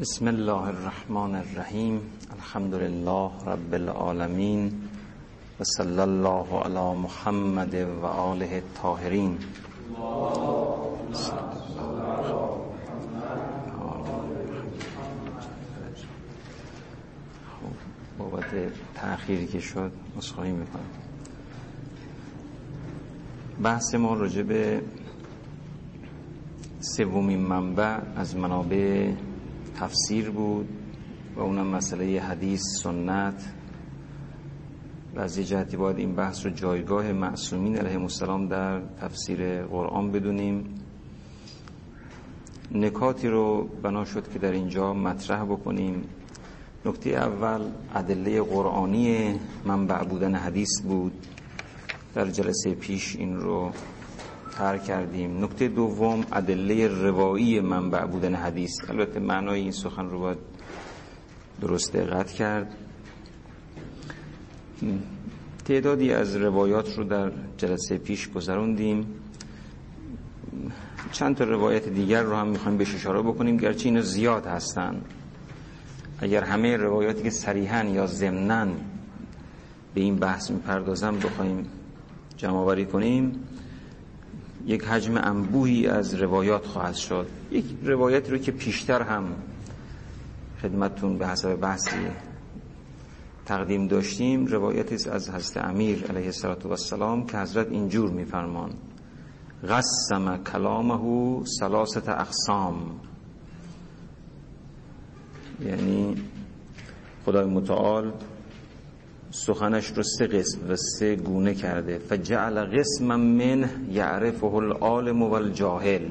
بسم الله الرحمن الرحیم. الحمد لله رب العالمین و صلی الله علی محمد و آله الطاهرین. بابت تأخیری که شد مصخواهی می‌کنم. بحث ما راجع به سومین منبع از منابع تفسیر بود و اونم مسئله حدیث سنت. و از یه جهتی باید این بحث رو جایگاه معصومین علیه السلام در تفسیر قرآن بدونیم. نکاتی رو بنا شد که در اینجا مطرح بکنیم. نکته اول ادله قرآنی منبع بودن حدیث بود. در جلسه پیش این رو تر کردیم. نکته دوم ادله روایی منبع بودن حدیث. البته معنای این سخن رو باید درست دقت کرد. تعدادی از روایات رو در جلسه پیش گذروندیم. چند تا روایت دیگر رو هم می‌خوایم بهش اشاره بکنیم. گرچه اینا زیاد هستن. اگر همه روایاتی که صریحا یا ضمنا به این بحث می‌پردازم بخوایم جمع کنیم. یک حجم انبوهی از روایات خواهد شد. یک روایتی رو که پیشتر هم خدمتون به حسب بحثی تقدیم داشتیم روایتی از حضرت امیر علیه السلام که حضرت اینجور میفرمان. قسم کلامه سلاست اقسام. یعنی خدای متعال سخنش رو سه قسم و سه گونه کرده. فجعل قسم من یعرفه العالم و الجاهل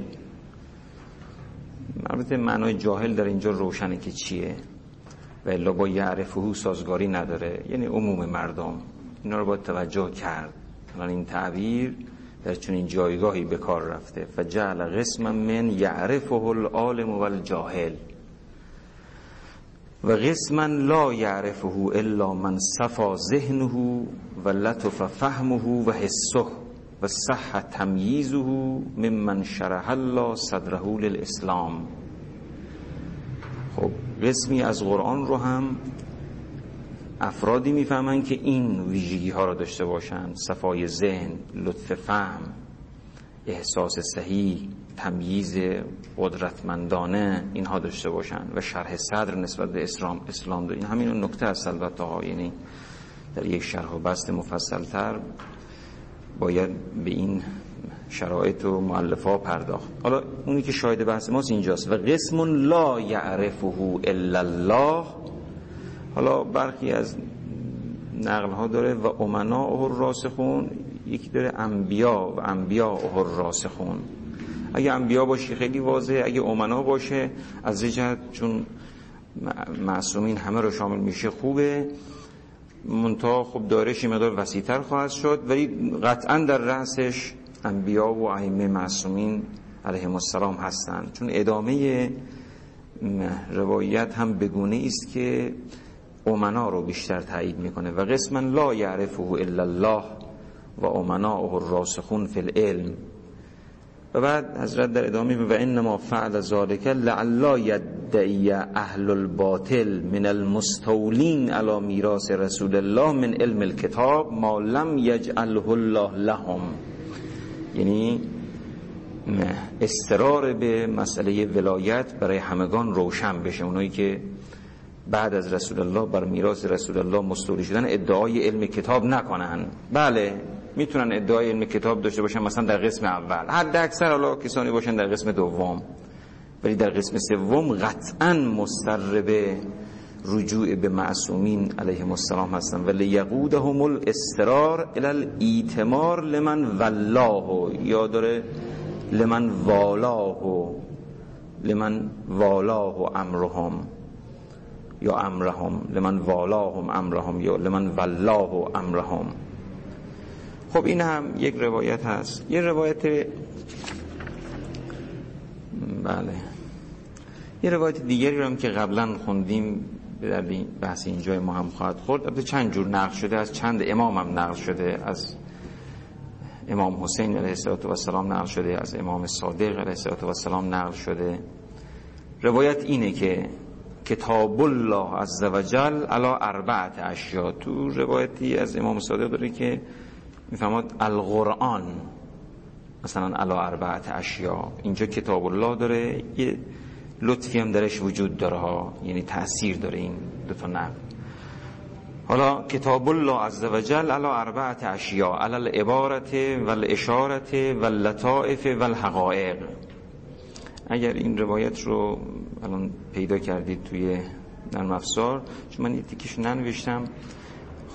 معنای جاهل در اینجا روشنه که چیه؟ و الا با یعرفه سازگاری نداره. یعنی عموم مردم. اینا رو باید توجه کرد. الان این تعبیر در چنین جایگاهی به کار رفته. فجعل قسم من یعرفه العالم و الجاهل و قسما لا یعرفه الا من صفا ذهنه و لطف فهمه و حسه و صح تمییزه ممن شرح الله صدره للاسلام. خب قسمی از قرآن رو هم افرادی می‌فهمن که این ویژگی ها رو داشته باشن. صفای ذهن لطف فهم احساس صحیح تمییز قدرتمندانه اینها داشته باشن و شرح صدر نسبت به اسلام اسلام این همین نکته است البته ها. یعنی در یک شرح و بست مفصلتر باید به این شرایط و معلفه پرداخت. حالا اونی که شاهد بحث ماست اینجاست. و قسم لا یعرفه الا الله. حالا برخی از نقل ها داره و امنا راسخون یکی داره انبیا و انبیا راسخون اگه انبیا باشه خیلی واضحه اگه امنا باشه از جهت چون معصومین همه رو شامل میشه خوبه. منتها خب دارش مقدار وسیعتر خواهد شد ولی قطعا در رأسش انبیا و ائمه معصومین علیهم السلام هستند چون ادامه روایت هم بگونه است که امنا رو بیشتر تایید می‌کنه. و قسما لا یعرفه الا الله و امناءه الراسخون فی العلم. و بعد حضرت در ادامه و انما فعل ذالک لعلا یدعی اهل الباطل من المستولین علی میراث رسول الله من علم الكتاب ما لم یجعله الله لهم. یعنی استرار به مسئله ولایت برای همگان روشن بشه. اونایی که بعد از رسول الله بر میراث رسول الله مستولی شدن ادعای علم کتاب نکنن. بله. می‌تونن ادعای علم کتاب داشته باشن مثلا در قسم اول. حد اکثر حالا کسانی باشن در قسم دوم. ولی در قسم سوم قطعا مستر رجوع به معصومین علیهم السلام هستن. ولی یقودهم الاسترار الى الایتمار لمن والله یا داره لمن والاه لمن والاه امرهم یا امرهم لمن والاهم امرهم یا لمن والله امرهم. خب این هم یک روایت هست. یه روایت بله. یه روایت دیگری رو هم که قبلا خوندیم در بحث اینجای ما هم خواهد خورد. البته چند جور نقل شده از چند امام هم نقل شده. از امام حسین علیه السلام نقل شده از امام صادق علیه السلام نقل شده. روایت اینه که کتاب الله عز وجل علی اربعت اشیا تو روایتی از امام صادق داره که می‌فهمد القرآن مثلا علا اربعت اشیا اینجا کتاب الله داره یه لطفی هم درش وجود داره یعنی تاثیر داره این دو تا نقل. حالا کتاب الله عز وجل علی اربعت اشیا علی العبارت و الاشارت و اللطائف و الحقائق. اگر این روایت رو الان پیدا کردید توی نرم افزار چون من یه تیکش ننوشتم.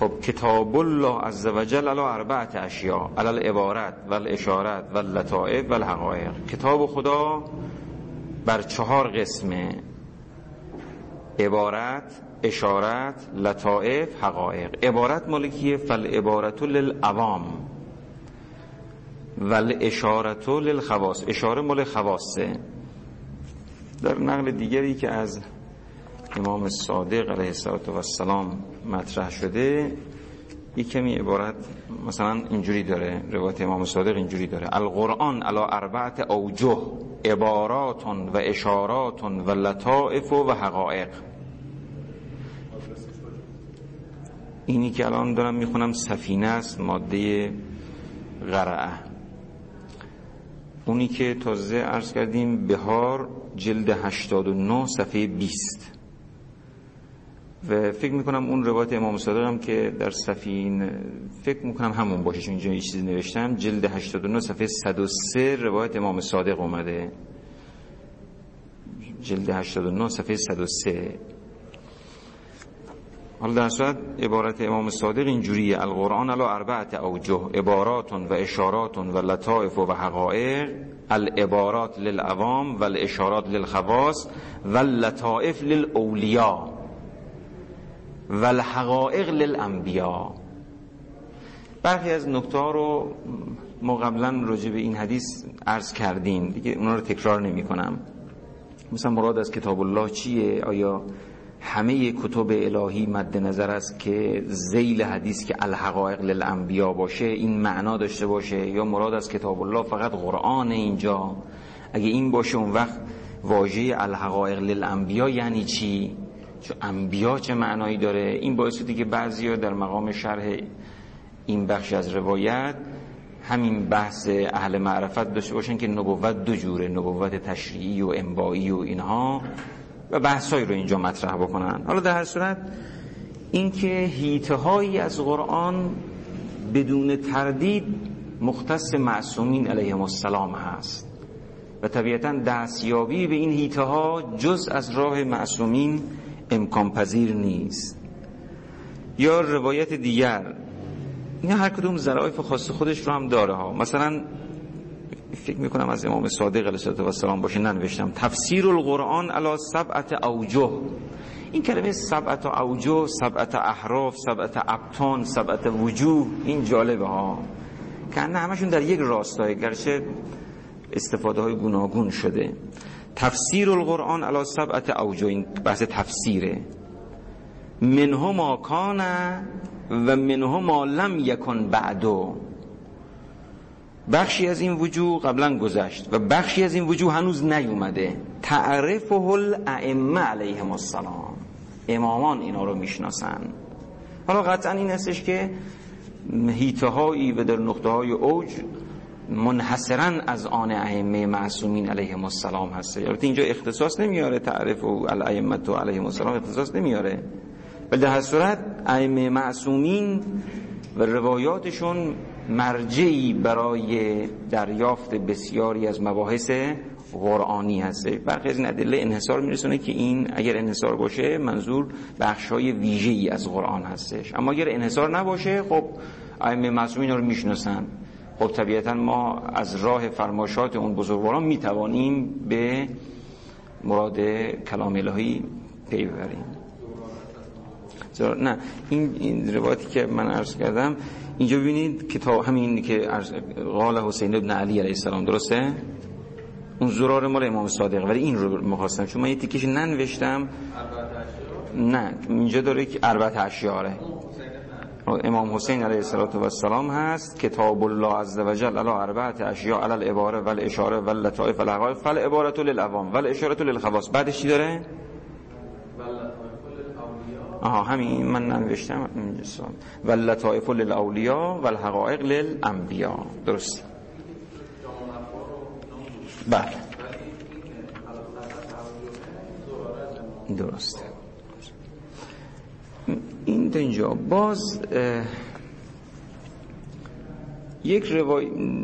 خب کتاب الله عز وجل علی اربعت اشیا علی العبارت و الاشارت و اللطائف و الحقائق. کتاب خدا بر چهار قسمه عبارت اشارت لطائف حقائق. عبارت مالکیه؟ فل عبارت للعوام و اشارت للخواص. اشاره مال خواسته در نقل دیگری که از امام صادق علیه السلام مطرح شده یک کمی عبارت مثلا اینجوری داره روایت امام صادق اینجوری داره. القرآن علا اربعت اوجه عبارات و اشارات و لطائف و حقائق. اینی که الان دارم می‌خونم سفینه است ماده غرعه. اونی که تازه عرض کردیم بهار جلد 89 صفحه 20 و فکر می‌کنم اون روایت امام صادق هم که در سفین فکر می‌کنم همون باشه چون اینجا یه چیزی نوشتم جلد 89 صفحه 103 روایت امام صادق اومده. جلد 89 صفحه 103 حالا در صورت عبارت امام صادق اینجوریه. القرآن علا اربعت اوجه عبارات و اشارات و لطائف و حقائق العبارات للعوام و الاشارات للخواص و اللطائف للاولیاء. و الحقائق للانبیاء برخی از نکته رو ما قبلا راجع به این حدیث عرض کردیم. دیگه اونا رو تکرار نمی کنم. مثلا مراد از کتاب الله چیه؟ آیا همه کتب الهی مد نظر است که زیل حدیث که الحقائق للانبیا باشه این معنا داشته باشه؟ یا مراد از کتاب الله فقط قرآن اینجا؟ اگه این باشه اون وقت واژه الحقائق للانبیا یعنی چی؟ چون انبیا چه معنایی داره؟ این باعث شده که بعضیا در مقام شرح این بخش از روایت همین بحث اهل معرفت داشته باشن که نبوت دو جوره نبوت تشریعی و انبایی و اینها و بحثایی رو اینجا مطرح بکنن. حالا در هر صورت اینکه هیته هایی از قرآن بدون تردید مختص معصومین علیهم السلام هست و طبیعتا دستیابی به این هیته ها جز از راه معصومین امکان پذیر نیست. یا روایت دیگر این هر کدوم ظرایف خاص خودش رو هم داره ها. مثلا فکر می‌کنم از امام صادق علیه السلام باشه ننوشتم. تفسیر القرآن علی سبعت اوجه. این کلمه سبعت اوجه سبعت احراف سبعت ابطان سبعت وجوه این جالبه ها. که همشون در یک راستای گرچه استفاده های گوناگون شده. تفسیر القرآن علی سبعت اوجه این بحث تفسیره. منه ما کان و منه ما لم یکن بعدو بخشی از این وجوه قبلا گذشت و بخشی از این وجوه هنوز نیومده. تعرفه الائمه علیهم السلام. امامان اینا رو می‌شناسن. حالا قطعا این هستش که هیته هایی و در نقطه های اوج منحصرا از آن ائمه معصومین علیهم السلام هسته البته اینجا اختصاص نمیاره تعریف و الائمه علیهم السلام اختصاص نمیاره. ولی در هر صورت ائمه معصومین و روایاتشون مرجعی برای دریافت بسیاری از مباحث قرآنی هسته برخی از این ادله انحصار میرسونه که این اگر انحصار باشه منظور بخش های از قرآن هستش. اما اگر انحصار نباشه خب ائمه معصومین رو می‌شناسن. خب طبیعتا ما از راه فرماشات اون بزرگواران می‌توانیم به مراد کلام الهی پی ببریم. نه این, این روایتی که من عرض کردم اینجا ببینید کتاب همین که قال حسین ابن علی علیه السلام درسته؟ اون زرار مال امام صادق ولی این رو می‌خواستم چون من یه تیکش ننوشتم. نه اینجا داره که اربعت اشیاره امام حسین علیه السلام هست کتاب الله عز وجل علی اربعت اشیاء علی العباره و الاشاره و اللطائف و الحقائق. فالعبارت للعوام و الاشاره للخواص. بعدش چی داره؟ آها همین من ننوشتم. و لطائف للاولیا و الحقائق للانبیا درست. بله. درست. این اینجا. باز یک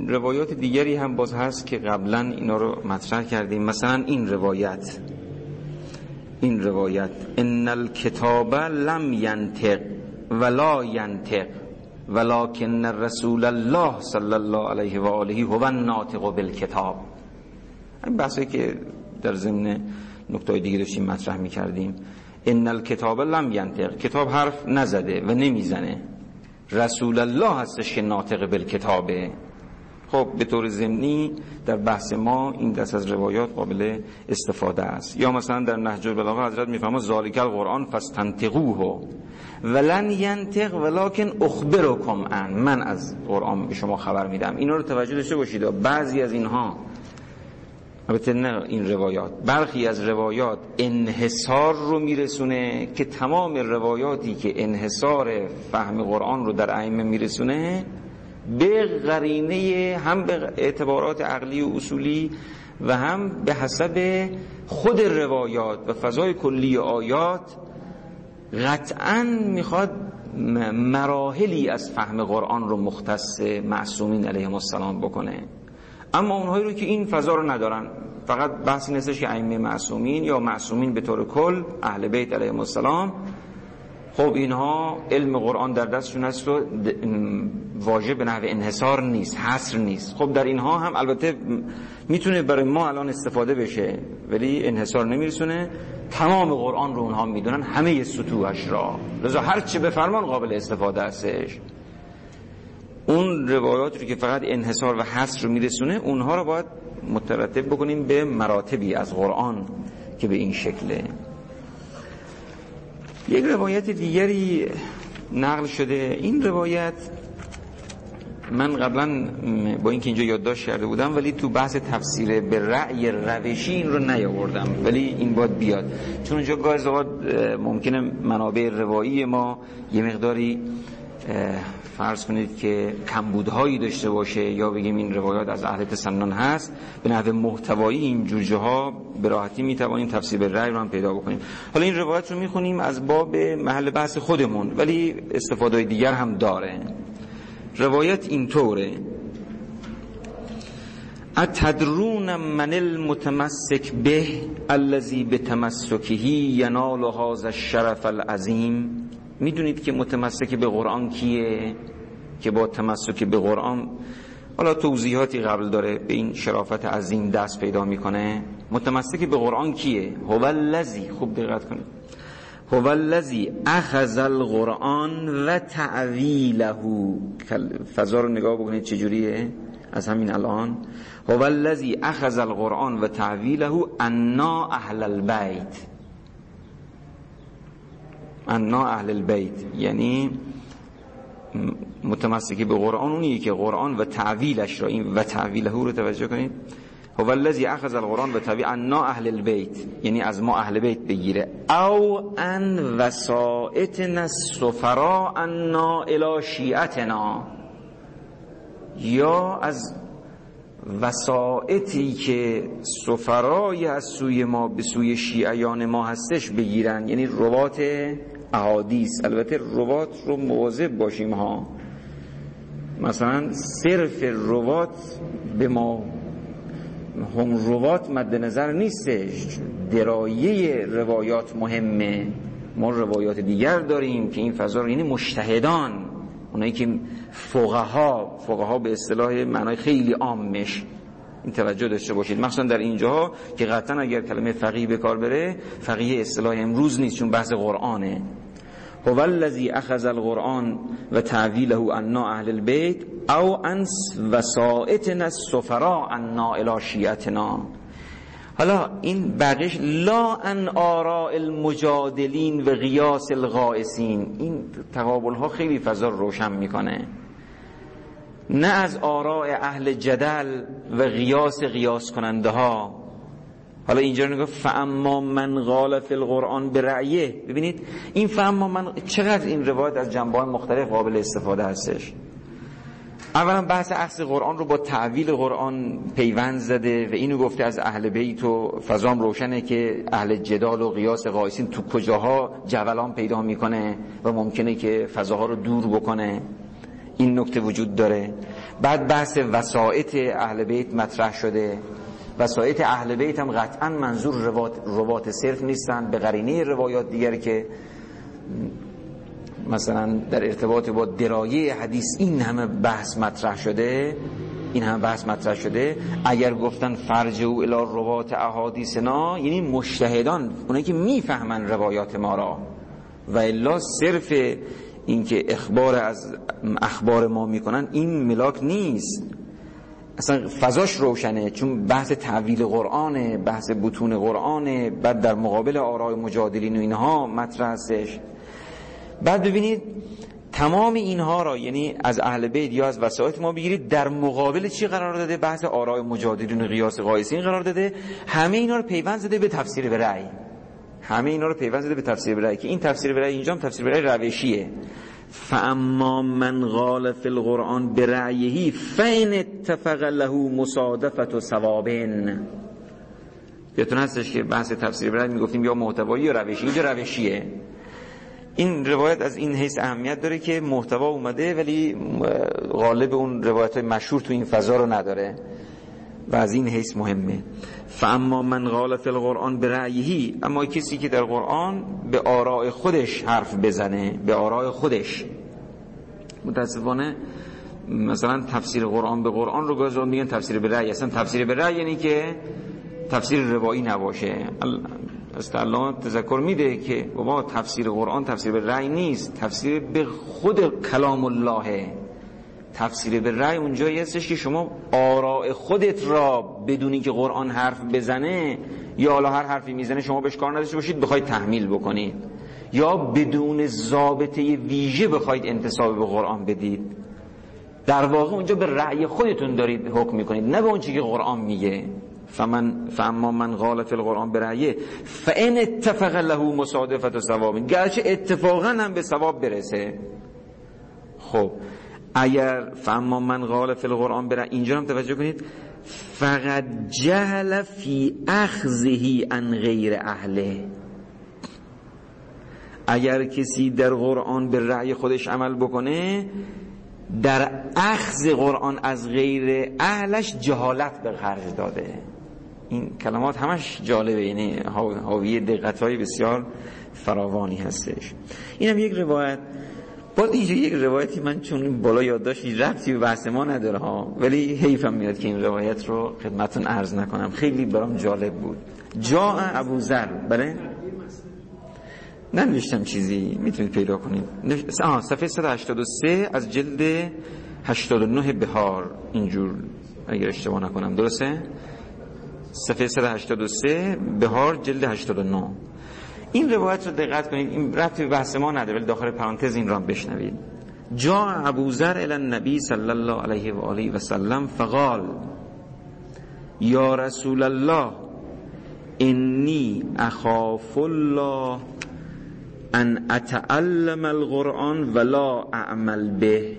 روایات دیگری هم باز هست که قبلا اینا رو مطرح کردیم. مثلا این روایت. این روایت. ان الكتاب لم ينطق ولا ينطق ولكن رسول الله صلی الله علیه و آله هو الناطق بالکتاب. این بحثی که در ضمن نکته دیگه داشتیم مطرح می‌کردیم. ان الکتاب لم ینطق کتاب حرف نزده و نمی‌زنه رسول الله هستش که ناطق بالکتابه خب به طور ضمنی در بحث ما این دست از روایات قابل استفاده است یا مثلا در نهج البلاغه حضرت می‌فهمه ذالک القرآن فاستنطقوه ولن ینطق ولکن اخبرکم ان من از قرآن به شما خبر میدم اینا رو توجه داشته باشید بعضی از اینها البته نه این روایات برخی از روایات انحصار رو میرسونه که تمام روایاتی که انحصار فهم قرآن رو در ائمه میرسونه به قرینه هم به اعتبارات عقلی و اصولی و هم به حسب خود روایات و فضای کلی آیات قطعا می‌خواد مراحلی از فهم قرآن رو مختص معصومین علیهم السلام بکنه. اما اونهایی رو که این فضا رو ندارن فقط بحثی نیستش که ائمه معصومین یا معصومین به طور کل اهل بیت علیهم السلام. خب اینها علم قرآن در دستشون هست و واجب به نحو انحصار نیست حصر نیست. خب در اینها هم البته می‌تونه برای ما الان استفاده بشه ولی انحصار نمیرسونه. تمام قرآن رو اونها می‌دونن همه سطوحش را. لذا هر چه بفرمان قابل استفاده هستش. اون روایات رو که فقط انحصار و حصر رو میرسونه اونها رو باید مترتب بکنیم به مراتبی از قرآن که به این شکله. یک روایت دیگری نقل شده. این روایت من قبلا با اینکه اینجا یادداشت کرده بودم ولی تو بحث تفسیر به رأی روشی این رو نیاوردم ولی این باید بیاد. چون اونجا گاهی اوقات ممکنه منابع روایی ما یه مقداری فرض کنید که کمبودهایی داشته باشه یا بگیم این روایات از اهل تسنن هست به نحو محتوایی این جوجه ها به راحتی می توانیم تفسیر رأی رو هم پیدا بکنیم. حالا این روایت رو می‌خونیم از باب محل بحث خودمون ولی استفاده دیگر هم داره. روایت اینطوره. اتدرون من المتمسک به الذي بتمسکه ینال هذا الشرف العظیم. می‌دونید که متمسک به قرآن کیه؟ که با تمسک به قرآن حالا توضیحاتی قبل داره به این شرافت عظیم دست پیدا می‌کنه. متمسک به قرآن کیه؟ هو الذی خوب دقت کنید. هو الذی اخذ القرآن و تعویله فضا رو نگاه بکنید چجوریه؟ از همین الان. هو الذی اخذ القرآن و تعویله انا اهل البیت. انا اهل البیت. یعنی متمسکی به قرآن اونیه که قرآن و تعویلش را این و تعویله رو توجه کنید. هو الذی اخذ القرآن و تعویل انا اهل البیت یعنی از ما اهل بیت بگیره. او ان وسائتنا السفراء انا الى شیعتنا. یا از وسائتی که سفرای از سوی ما به سوی شیعیان ما هستش بگیرن. یعنی روات احادیث. البته روات رو مواظب باشیم ها. مثلا صرف روات به ما هم روات مد نظر نیستش درایه روایات مهمه. ما روایات دیگر داریم که این فضا رو یعنی مشتهدان اونایی که فقها فقها به اصطلاح معنای خیلی عامش این توجه داشته باشید. مخصوصا در اینجاها که قطعا اگر کلمه فقیه به کار بره فقیه اصطلاح امروز نیست چون بحث قرآنه. هو الذی اخذ القرآن و تعویله انا اهل البیت او انس وسائتنا السفراء انا الى شیعتنا حالا این بقیش لا ان آراء المجادلین و قیاس الغائسین این تقابل ها خیلی فضا روشن می‌کنه. نه از آراء اهل جدل و قیاس قیاس کننده ها حالا اینجا نگاه فاما من قال فی القرآن به ببینید این فاما من چقدر این روایت از جنبه مختلف قابل استفاده هستش؟ اولا بحث اخذ قرآن رو با تعویل قرآن پیوند زده و اینو گفته از اهل بیت و فضام روشنه که اهل جدال و قیاس قایسین تو کجاها جولان پیدا می‌کنه و ممکنه که فضاها رو دور بکنه. این نکته وجود داره. بعد بحث وسایط اهل بیت مطرح شده. وسایط اهل بیت هم قطعا منظور روات, روات صرف نیستن. به قرینه روایات دیگر که مثلا در ارتباط با درایه حدیث این همه بحث مطرح شده این همه بحث مطرح شده اگر گفتن فرج او الى روات احادیثنا یعنی مشتهدان اونایی که می‌فهمن روایات ما را. و الا صرف اینکه اخبار از اخبار ما می‌کنن این ملاک نیست. اصلا فضاش روشنه چون بحث تعویل قرآنه بحث بتون قرآنه بعد در مقابل آرای مجادلین و اینها مطرح هستش. بعد ببینید تمام اینها را یعنی از اهل بیت یا از وسایت ما بگیرید در مقابل چی قرار داده؟ بحث آرای مجادلین و قیاس قایسین قرار داده. همه اینا رو پیوند زده به تفسیر به رأی. همه اینا رو پیوند زده به تفسیر به رأی که این تفسیر به رأی اینجا تفسیر به رأی روشیه. فاما من قال فی القرآن برعیهی فین اتفق له مصادفت و ثوابن یادتون هستش که بحث تفسیر برای می‌گفتیم یا محتوایی یا روشی؟ اینجا روشیه. این روایت از این حیث اهمیت داره که محتوا اومده ولی غالب اون روایت مشهور تو این فضا رو نداره و از این حیث مهمه. فاما من قال فی القرآن به رأیهی اما کسی که در قرآن به آراء خودش حرف بزنه به آراء خودش. متاسفانه مثلا تفسیر قرآن به قرآن رو گاز میگن تفسیر به رأی. اصلا تفسیر به رأی یعنی که تفسیر روایی نباشه. الله تذکر میده که بابا تفسیر قرآن تفسیر به رأی نیست. تفسیر به خود کلام الله. تفسیر به رأی اونجایی هستش که شما آراء خودت را بدونی که قرآن حرف بزنه یا حالا هر حرفی می‌زنه شما بهش کار نداشته باشید بخواید تحمیل بکنید. یا بدون ضابطه ویژه بخواید انتصاب به قرآن بدید. در واقع اونجا به رأی خودتون دارید حکم می‌کنید نه به اون که قرآن میگه. فمن فاما من قال فی القرآن برأیه فان اتفق له مصادفت و ثواب. گرچه اتفاقا هم به ثواب برسه. خب اگر فاما من قال فی القرآن برأ اینجا هم توجه کنید فقط جهل فی اخذهی ان غیر اهله. اگر کسی در قرآن به رأی خودش عمل بکنه در اخذ قرآن از غیر اهلش جهالت به خرج داده. این کلمات همش جالبه یعنی حاوی دقت های بسیار فراوانی هستش. این هم یک روایت. باز اینجا یک روایتی من چون بالا یادداشت ربطی به بحث ما نداره ها. ولی حیفم میاد که این روایت رو خدمتون عرض نکنم. خیلی برام جالب بود. جا ابو ذر. بله؟ ننوشتم چیزی. می‌تونید پیدا کنید. آه صفحه 183 از جلد 89 بهار. اینجور. اگر اشتباه نکنم. درسته؟ صفحه 183 بهار جلد 89 این روایت رو دقت کنید. این رفت به بحث ما نداره ولی داخل پرانتز این را بشنوید. جا ابو ذر الی النبی صلی الله علیه و آله و سلم فقال یا رسول الله انی اخاف الله ان اتعلم القرآن ولا اعمل به.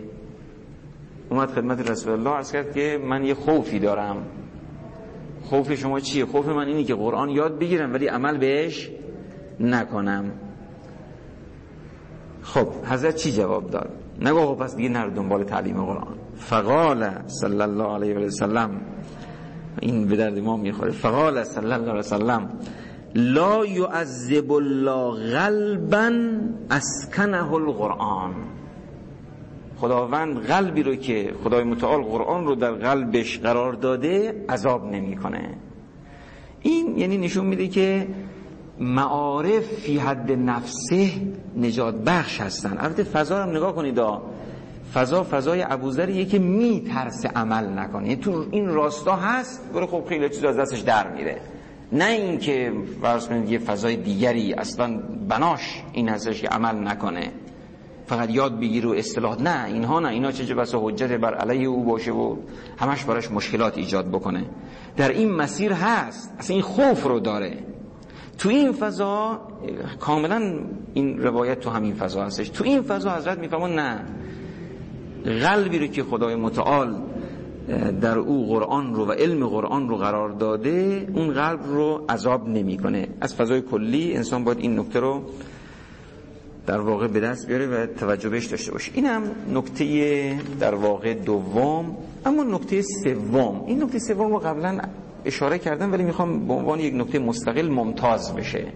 اومد خدمت رسول الله عرض کرد که من یه خوفی دارم. خوف شما چیه؟ خوف من اینه که قرآن یاد بگیرم ولی عمل بهش نکنم. خب حضرت چی جواب داد؟ نگو خب پس دیگه نرو دنبال تعلیم قرآن. فقال صلی الله علیه و سلم این به درد ما می‌خوره. فقال صلی الله علیه و سلم لا يعذب الله قلبا اسکنه القرآن. خداوند قلبی رو که خدای متعال قرآن رو در قلبش قرار داده عذاب نمی‌کنه. این یعنی نشون میده که معارف فی حد نفسه نجات بخش هستن. البته فضا رو نگاه کنید فضا فضای ابوذریه که میترسه عمل نکنه. یعنی تو این راستا هست برو خب خیلی چیز از دستش در میره. نه اینکه فرض یه فضای دیگری اصلا بناش این هستش که عمل نکنه. فقط یاد بگیر و اصطلاح نه اینها نه. اینا چه بسا حجت بر علیه او باشه و همش براش مشکلات ایجاد بکنه. در این مسیر هست. اصلا این خوف رو داره. تو این فضا کاملا این روایت تو همین فضا هستش. تو این فضا حضرت میفهمون نه. قلبی رو که خدای متعال در او قرآن رو و علم قرآن رو قرار داده اون قلب رو عذاب نمی‌کنه. از فضای کلی انسان باید این نکته رو در واقع به دست بیاره و توجه داشته باشه. این هم نکته در واقع دوم اما نکته سوم. این نکته سوم رو قبلا اشاره کردم ولی می‌خوام به عنوان یک نکته مستقل ممتاز بشه.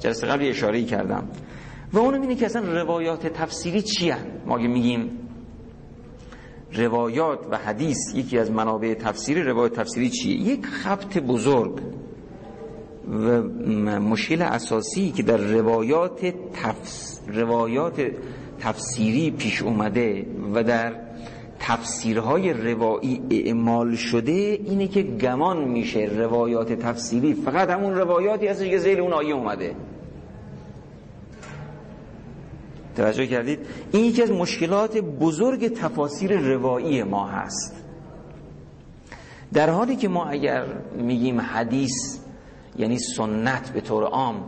جلسه قبلی اشاره کردم. و اونم اینه که اصلا روایات تفسیری چی هن؟ ما میگیم روایات و حدیث یکی از منابع تفسیری روایت تفسیری چیه؟ یک خبت بزرگ و مشکل اساسی که در روایات تفس... روایات تفسیری پیش اومده و در تفسیرهای روایی اعمال شده اینه که گمان میشه روایات تفسیری. فقط همون روایاتی هست که زیر اون آیه اومده. توجه کردید؟ این یکی از مشکلات بزرگ تفاسیر روایی ما هست. در حالی که ما اگر میگیم حدیث یعنی سنت به طور عام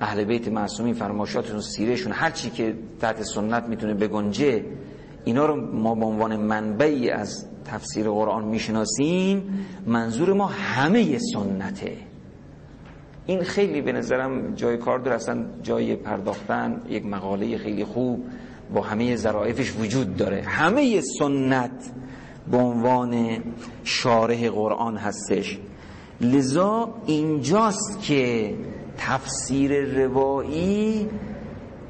اهل بیت معصومین فرماشاتشون سیرهشون هر چی که تحت سنت می‌تونه بگنجه اینا رو ما به عنوان منبعی از تفسیر قرآن می‌شناسیم. منظور ما همه سنته. این خیلی به نظرم جای کار داره. اصلا جای پرداختن یک مقاله خیلی خوب با همه ظرافش وجود داره. همه سنت به عنوان شارح قرآن هستش. لذا اینجاست که تفسیر روایی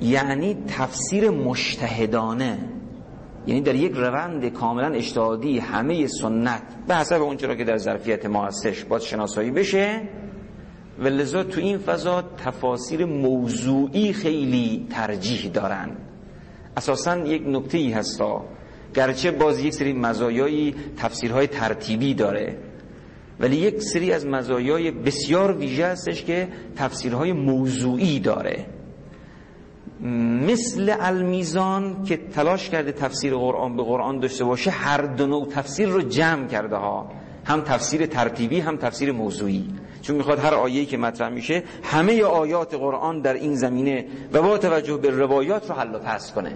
یعنی تفسیر مشتهدانه. یعنی در یک روند کاملا اجتهادی همه سنت به حسب اون چرا که در ظرفیت ما هستش باید شناسایی بشه و لذا تو این فضا تفاسیر موضوعی خیلی ترجیح دارن. اساسا یک نکته ای هستا گرچه باز یک سری مزایای تفسیرهای ترتیبی داره ولی یک سری از مزایای بسیار ویژه هستش که تفسیرهای موضوعی داره. مثل المیزان که تلاش کرده تفسیر قرآن به قرآن داشته باشه هر دو نوع تفسیر رو جمع کرده ها. هم تفسیر ترتیبی هم تفسیر موضوعی. چون می‌خواد هر آیه‌ای که مطرح میشه همه آیات قرآن در این زمینه و با توجه به روایات رو حل و فصل کنه.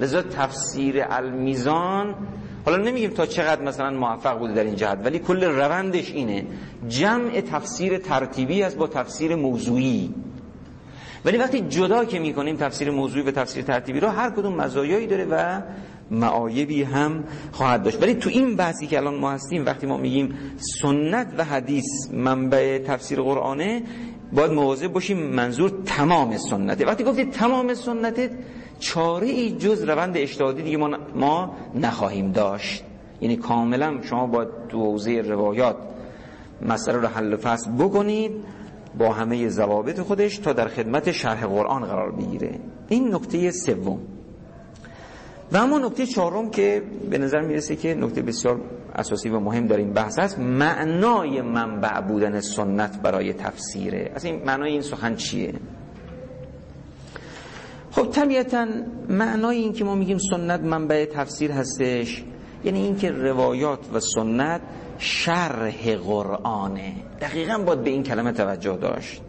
لذا تفسیر المیزان حالا نمیگیم تا چقدر مثلا موفق بوده در این جهت ولی کل روندش اینه. جمع تفسیر ترتیبی است با تفسیر موضوعی. ولی وقتی جدا که می‌کنیم تفسیر موضوعی و تفسیر ترتیبی رو هر کدوم مزایایی داره و معایبی هم خواهد داشت. ولی تو این بحثی که الان ما هستیم وقتی ما میگیم سنت و حدیث منبع تفسیر قرآنه باید مواظب باشیم منظور تمام سنته. وقتی گفتید تمام سنته چاره ای جز روند اجتهادی دیگه ما, ما نخواهیم داشت. یعنی کاملا شما باید تو حوزه روایات مسئله رو حل فصل بکنید. با همه ضوابط خودش تا در خدمت شرح قرآن قرار بگیره. این نکته سوم. و اما نکته چهارم که به نظر می‌رسه که نکته بسیار اساسی و مهم در این بحث است معنای منبع بودن سنت برای تفسیره. از این معنای این سخن چیه؟ خب طبیعتا معنای این که ما میگیم سنت منبع تفسیر هستش یعنی اینکه روایات و سنت شرح قرآنه دقیقا باید به این کلمه توجه داشت.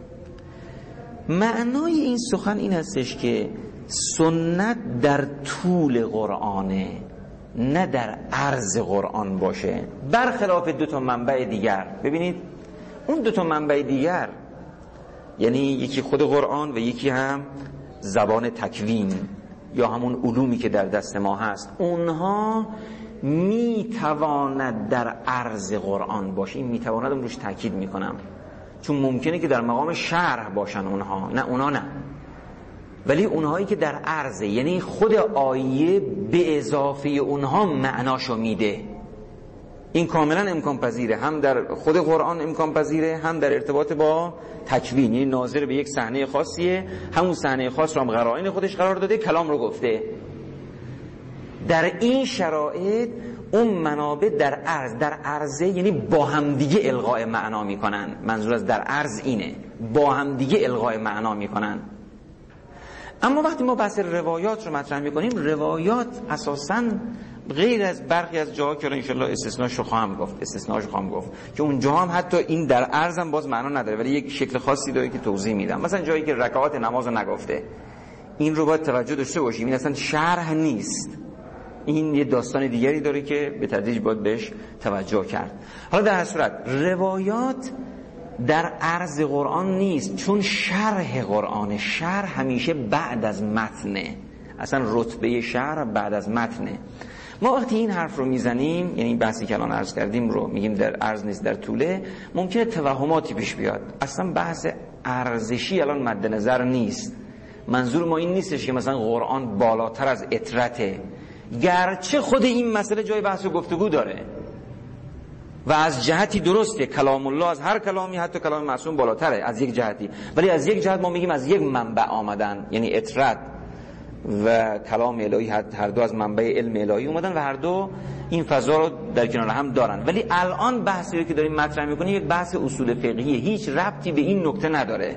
معنای این سخن این هستش که سنت در طول قرآنه نه در عرض قرآن باشه. برخلاف دو تا منبع دیگر. ببینید اون دو تا منبع دیگر یعنی یکی خود قرآن و یکی هم زبان تکوین یا همون علومی که در دست ما هست. اونها می‌تواند در عرض قرآن باشه. این می‌تواند روش تاکید می‌کنم. چون ممکنه که در مقام شرح باشن اونها. نه اونها نه. ولی اونهایی که در عرضه یعنی خود آیه به اضافه اونها معناشو میده. این کاملا امکان پذیره. هم در خود قرآن امکان پذیره هم در ارتباط با تکوین. یعنی ناظر به یک صحنه خاصیه. همون صحنه خاص رو هم قرائن خودش قرار داده کلام رو گفته. در این شرایط اون منابع در عرض در عرضه یعنی با همدیگه القاء معنا می‌کنن. منظور از در عرض اینه. با همدیگه القاء معنا می‌کنن. اما وقتی ما بحث روایات رو مطرح می‌کنیم روایات اساسا غیر از برخی از جاها که انشالله استثناش رو خواهم گفت استثناش خواهم گفت که اونجا هم حتی این در ارزم باز معنا نداره ولی یک شکل خاصی داره که توضیح میدم. مثلا جایی که رکعات نماز نگفته این رو باید توجه داشته باشیم. این اصلا شرح نیست. این یه داستان دیگری داره که به تدریج باید بهش توجه کرد. حالا در هر صورت روایات در عرض قرآن نیست چون شرح قرآن شرح همیشه بعد از متنه. اصلا رتبه شرح بعد از متنه. ما وقتی این حرف رو می‌زنیم یعنی بحثی که الان عرض کردیم رو میگیم در عرض نیست در طوله ممکنه توهماتی پیش بیاد. اصلا بحث ارزشی الان مد نظر نیست. منظور ما این نیستش که مثلا قرآن بالاتر از اطرته. گرچه خود این مسئله جای بحث و گفتگو داره. و از جهتی درسته کلام الله از هر کلامی حتی کلام معصوم بالاتره از یک جهتی. ولی از یک جهت ما میگیم از یک منبع آمدن یعنی اطرت و کلام الهی هر دو از منبع علم الهی اومدن و هر دو این فضا رو در کنار هم دارن. ولی الان بحثی که داریم مطرح می‌کنیم یک بحث اصول فقهیه هیچ ربطی به این نکته نداره.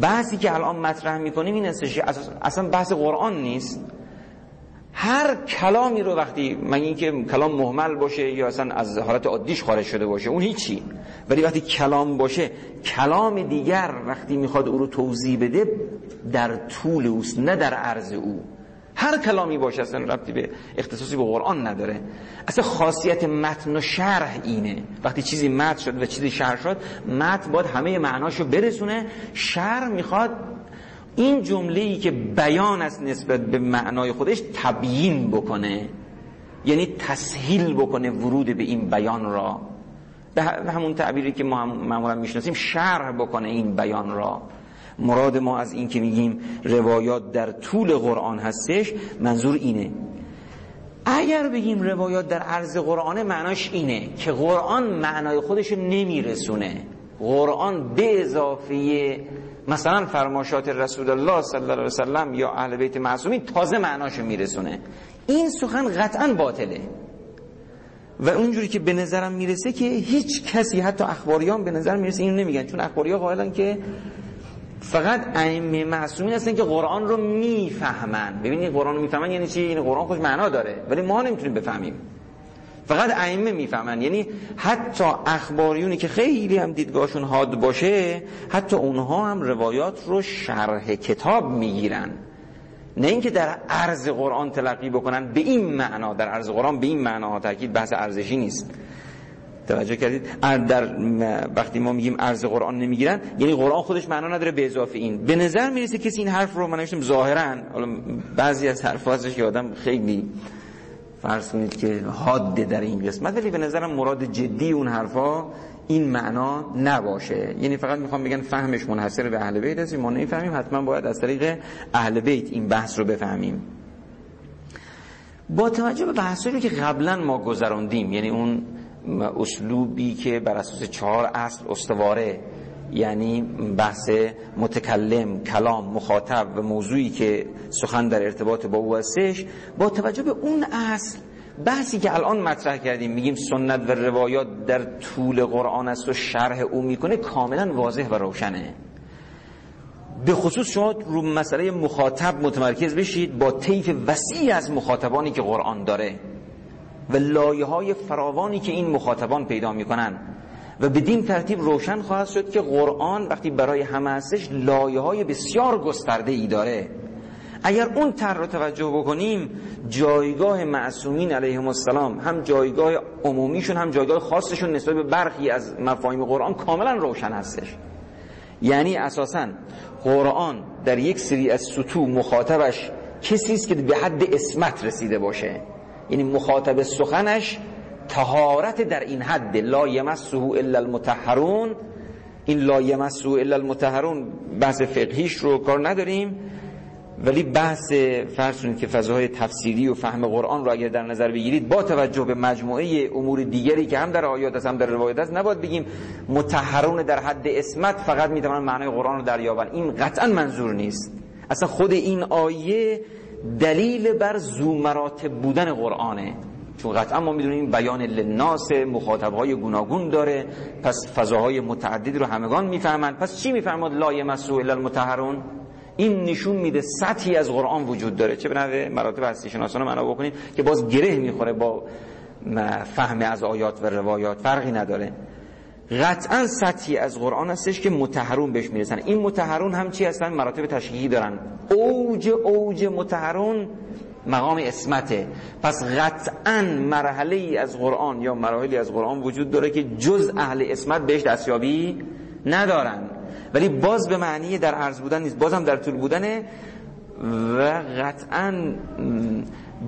بحثی که الان مطرح می‌کنیم این استش اصلا بحث قرآن نیست. هر کلامی رو وقتی من اینکه کلام محمل باشه یا اصلا از حالت عادیش خارج شده باشه اون هیچی. ولی وقتی کلام باشه کلام دیگر وقتی می‌خواد او رو توضیح بده در طول اوست نه در عرض او. هر کلامی باشه اصلا ربطی به اختصاصی به قرآن نداره. اصلا خاصیت متن و شرح اینه. وقتی چیزی متن شد و چیزی شرح شد متن باید همه معناشو برسونه. شرح می‌خواد این جمله ای که بیان است نسبت به معنای خودش تبیین بکنه یعنی تسهیل بکنه ورود به این بیان را. به همون تعبیری که ما معمولا می‌شناسیم شرح بکنه این بیان را. مراد ما از این که میگیم روایات در طول قرآن هستش منظور اینه. اگر بگیم روایات در عرض قرآن معناش اینه که قرآن معنای خودش نمیرسونه. قرآن به اضافه مثلا فرماشات رسول الله صلی الله علیه وسلم یا اهل بیت معصومین تازه معناشو میرسونه. این سخن قطعا باطله. و اونجوری که به نظرم می‌رسه که هیچ کسی حتی اخباریان به نظر می‌رسه اینو نمیگن. چون اخباریا قائلن که فقط ائمه معصومین هستن که قرآن رو می‌فهمن. ببینید قرآن رو می‌فهمن یعنی چی؟ این قرآن خوش معنا داره. ولی ما نمی‌تونیم بفهمیم. فقط ائمه می‌فهمن. یعنی حتی اخباریونی که خیلی هم دیدگاهشون حاد باشه حتی اونها هم روایات رو شرح کتاب می‌گیرن. نه اینکه در عرض قرآن تلقی بکنن به این معنا در عرض قرآن به این معنا تاکید بحث ارزشی نیست. توجه کردید؟ در وقتی ما میگیم عرض قرآن نمی‌گیرن یعنی قرآن خودش معنا نداره به اضافه این. به نظر می‌رسه کسی این حرف رو من نوشتم ظاهرا بعضی از حرف هستش که آدم خیلی فرض کنید که حاده در این قسمت ولی به نظرم مراد جدی اون حرفا این معنا نباشه. یعنی فقط می‌خوام بگن فهمش منحصر به اهل بیت است ما نمی‌فهمیم. حتما باید از طریق اهل بیت این بحث رو بفهمیم. با توجه به بحثی که قبلا ما گذراندیم یعنی اون اسلوبی که بر اساس چهار اصل استواره یعنی بحث متکلم کلام مخاطب و موضوعی که سخن در ارتباط با او هستش با توجه به اون اصل بحثی که الان مطرح کردیم میگیم سنت و روایات در طول قرآن است و شرح او می‌کنه کاملا واضح و روشنه. به خصوص شما رو مسئله مخاطب متمرکز بشید با طیف وسیع از مخاطبانی که قرآن داره و لایه های فراوانی که این مخاطبان پیدا می‌کنن. و بدین ترتیب روشن خواهد شد که قرآن وقتی برای همه هستش لایه های بسیار گسترده ای داره. اگر اون تر رو توجه بکنیم جایگاه معصومین علیهم السلام هم جایگاه عمومیشون هم جایگاه خاصشون نسبت به برخی از مفاهیم قرآن کاملا روشن هستش. یعنی اساسا قرآن در یک سری از سطوح مخاطبش کسی است که به حد اسمت رسیده باشه. یعنی مخاطب سخنش تهارت در این حد لا یمسه الا المتحرون این لا یمسه الا المتحرون بحث فقهیش رو کار نداریم ولی بحث فرض که فضاهای تفسیری و فهم قرآن رو اگر در نظر بگیرید با توجه به مجموعه امور دیگری که هم در آیات است هم در روایت است نباید بگیم متحرون در حد اسمت فقط می‌تونن معنای قرآن رو دریابن این قطعا منظور نیست. اصلا خود این آیه دلیل بر زو مراتب بودن قرآنه. چون قطعا ما می‌دونیم بیان للناس مخاطبهای گوناگون داره پس فضاهای متعدد رو همگان می‌فهمند. پس چی می‌فهمد لا یمسو الا المتحرون این نشون میده سطحی از قرآن وجود داره. چه به نوع مراتب هستی شناسانه معنا بکنید که باز گره می‌خوره با فهم از آیات و روایات. فرقی نداره. قطعا سطحی از قرآن هستش که متحرون بهش می‌رسن. این متحرون هم چی هستن؟ مراتب تشکیلی دارن. اوج اوج متحرون مقام اسمته. پس قطعا مرحله ای از قرآن یا مراحلی از قرآن وجود داره که جز اهل اسمت بهش دستیابی ندارن. ولی باز به معنی در عرض بودن نیست بازم در طول بودنه و قطعا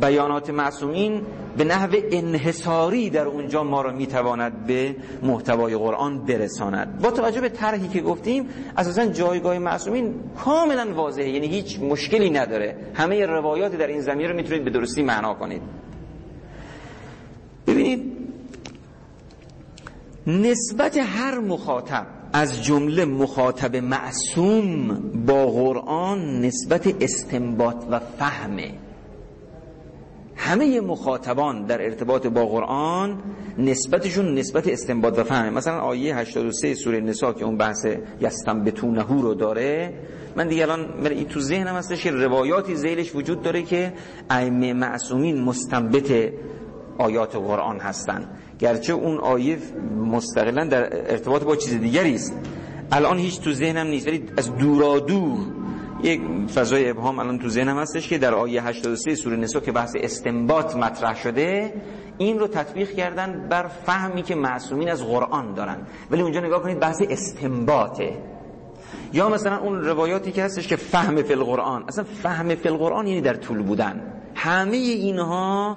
بیانات معصومین به نحو انحصاری در اونجا ما را می‌تواند به محتوای قرآن برساند. با توجه به طرحی که گفتیم اساسا جایگاه معصومین کاملا واضحه یعنی هیچ مشکلی نداره. همه روایات در این زمینه رو می‌تونید به درستی معنا کنید. ببینید نسبت هر مخاطب از جمله مخاطب معصوم با قرآن نسبت استنباط و فهمه. همه مخاطبان در ارتباط با قرآن نسبتشون نسبت استنباط و فهمه مثلا آیه 83 سوره نسا که اون بحث یستم بتونهو رو داره من دیگه الان این تو ذهنم هستش که روایاتی زیلش وجود داره که ائمه معصومین مستنبت آیات قرآن هستن. گرچه اون آیه مستقلا در ارتباط با چیز دیگری است. الان هیچ تو ذهنم نیست ولی از دورا دور یک فضای ابهام الان تو ذهنم هستش که در آیه 83 سوره نسا که بحث استنباط مطرح شده این رو تطبیق کردن بر فهمی که معصومین از قرآن دارن. ولی اونجا نگاه کنید بحث استنباطه. یا مثلا اون روایاتی که هستش که فهم فی القرآن. اصلا فهم فی القرآن یعنی در طول بودن. همه اینها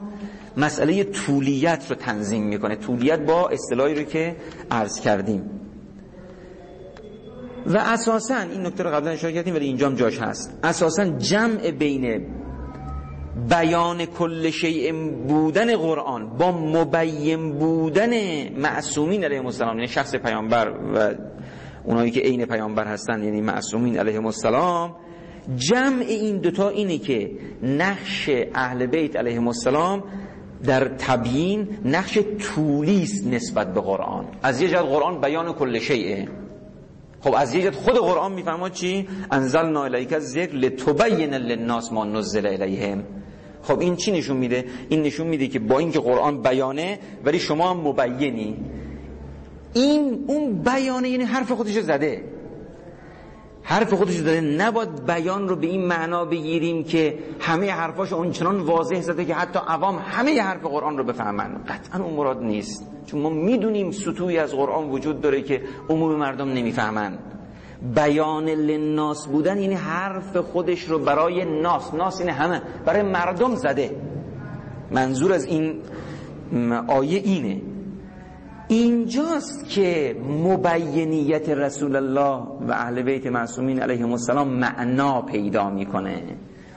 مسئله طولیت رو تنظیم می‌کنه. طولیت با اصطلاحی رو که عرض کردیم. و اساسا این نکته رو قبلا اشاره کردیم ولی اینجام جاش هست. اساسا جمع بین بیان کل شیء بودن قرآن با مبین بودن معصومین علیه السلام یعنی شخص پیامبر و اونایی که عین پیامبر هستن یعنی معصومین علیه السلام جمع این دوتا اینه که نقش اهل بیت علیه السلام در تبیین نقش طولی نسبت به قرآن. از یه جهت قرآن بیان کل شیء. خب از یه خود قرآن می‌فهمد چی؟ انزلنا الیک ذکر لتبین للناس ما نزل الیهم. خب این چی نشون میده؟ این نشون میده که با اینکه قرآن بیانه ولی شما هم مبینی. این اون بیانه یعنی حرف خودش زده. حرف خودش زده نباید بیان رو به این معنا بگیریم که همه حرفاش اونچنان واضح زده که حتی عوام همه حرف قرآن رو بفهمن. قطعا اون مراد نیست. چون ما می‌دونیم سطوی از قرآن وجود داره که عموم مردم نمی‌فهمن. بیان لناس بودن یعنی حرف خودش رو برای ناس. ناس این همه. برای مردم زده. منظور از این آیه اینه. اینجاست که مبینیت رسول الله و اهل بیت معصومین علیهم السلام معنا پیدا می‌کنه.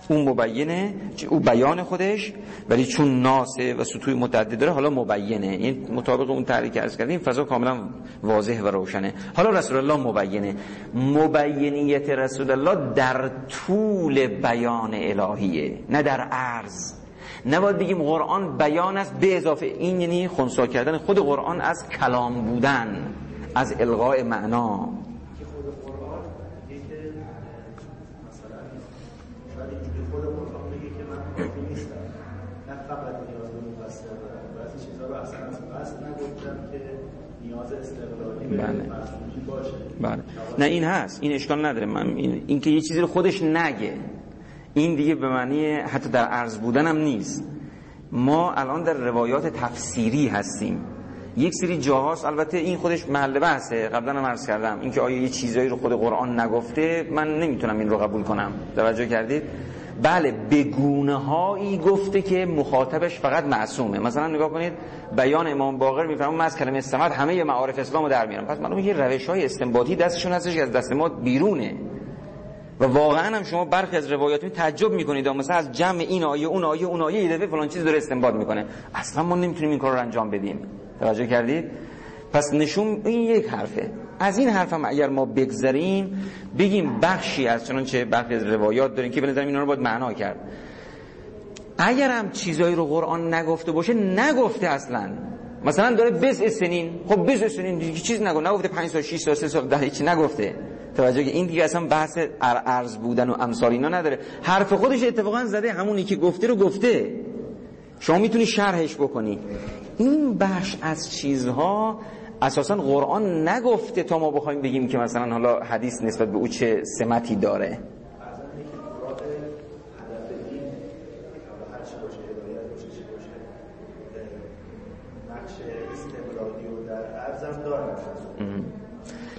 اون مبینه او بیان خودش ولی چون ناسه و سطوی متعدد داره حالا مبینه. این مطابق اون تعریف که کردیم فضا کاملا واضح و روشنه. حالا رسول الله مبینه. مبینیت رسول الله در طول بیان الهیه نه در عرض. نباید بگیم قرآن بیان است به اضافه. این یعنی خونسا کردن خود قرآن از کلام بودن از القاء معنا. بله. بله. نه این هست. این اشکال نداره. من این, این که یه چیزی رو خودش نگه. این دیگه به معنی حتی در عرض بودن هم نیست. ما الان در روایات تفسیری هستیم. یک سری جاهاست. البته این خودش محل بحثه. قبلا هم عرض کردم. اینکه آیا یه چیزایی رو خود قرآن نگفته من نمی‌تونم این رو قبول کنم. توجه کردید؟ بله بگونه هایی گفته که مخاطبش فقط معصومه. مثلا نگاه کنید بیان امام باقر می‌فهمم من از کلمه استماد همه معارف اسلام رو در میارم. پس معلومه یه روش های استنباطی دستشون هستش از دست ما بیرونه. و واقعا هم شما برخی از روایات تعجب می‌کنید مثلا از جمع این آیه اون آیه اون آیه یه دفعه فلان چیز داره استنباط می‌کنه. اصلا ما نمی‌تونیم این کار رو انجام بدیم. توجه کردید؟ پس نشون این یک حرفه. از این حرف هم اگر ما بگذریم بگیم بخشی از چنانچه برخی از روایات داریم که به نظر اینا رو باید معنا کرد. اگر هم چیزایی رو قرآن نگفته باشه نگفته اصلا. مثلا داره بز سنین. خب بز سنین چیز نگفته نگفته 5 سال 6 سال 3 سال ده چی نگفته. توجه این دیگه اصلا بحث ارز بودن و امثال اینا نداره. حرف خودش اتفاقا زده همونی که گفته رو گفته. شما می‌تونی شرحش بکنی. این بخش از چیزها اساسا قرآن نگفته تا ما بخوایم بگیم که مثلا حالا حدیث نسبت به او چه سمتی داره.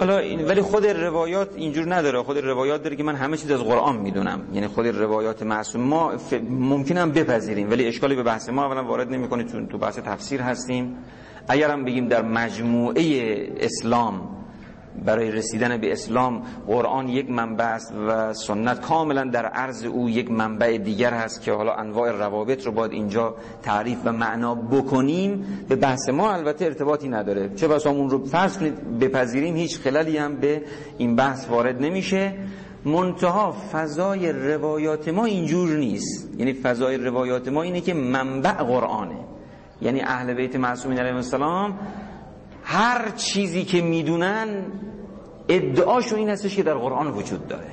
حالا این ولی خود روایات اینجور نداره. خود روایات داره که من همه چیز از قرآن می‌دونم. یعنی خود روایات معصوم ما ف... ممکنم بپذیریم ولی اشکالی به بحث ما اولا وارد نمی‌کنه چون تو بحث تفسیر هستیم. اگرم بگیم در مجموعه اسلام برای رسیدن به اسلام قرآن یک منبع است و سنت کاملا در عرض او یک منبع دیگر هست که حالا انواع روابط رو باید اینجا تعریف و معنا بکنیم. به بحث ما البته ارتباطی نداره. چه بس اون رو فرض کنید بپذیریم هیچ خلالی هم به این بحث وارد نمیشه. منتها فضای روایات ما اینجور نیست. یعنی فضای روایات ما اینه که منبع قرآنه. یعنی اهل بیت معصومین علیهم السلام هر چیزی که می‌دونن ادعاشون این هستش که در قرآن وجود داره.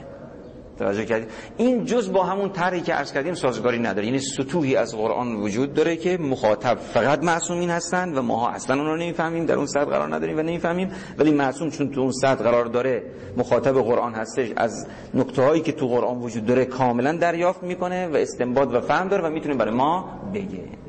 توجه کردید این جز با همون طرحی که عرض کردیم سازگاری نداره. یعنی سطوحی از قرآن وجود داره که مخاطب فقط معصومین هستند و ماها اصلا اون رو نمی‌فهمیم در اون سطح قرار نداریم و نمی‌فهمیم. ولی معصوم چون تو اون سطح قرار داره مخاطب قرآن هستش از نکته هایی که تو قرآن وجود داره کاملا دریافت می‌کنه و استنباط و فهم داره و می‌تونه برای ما بگه.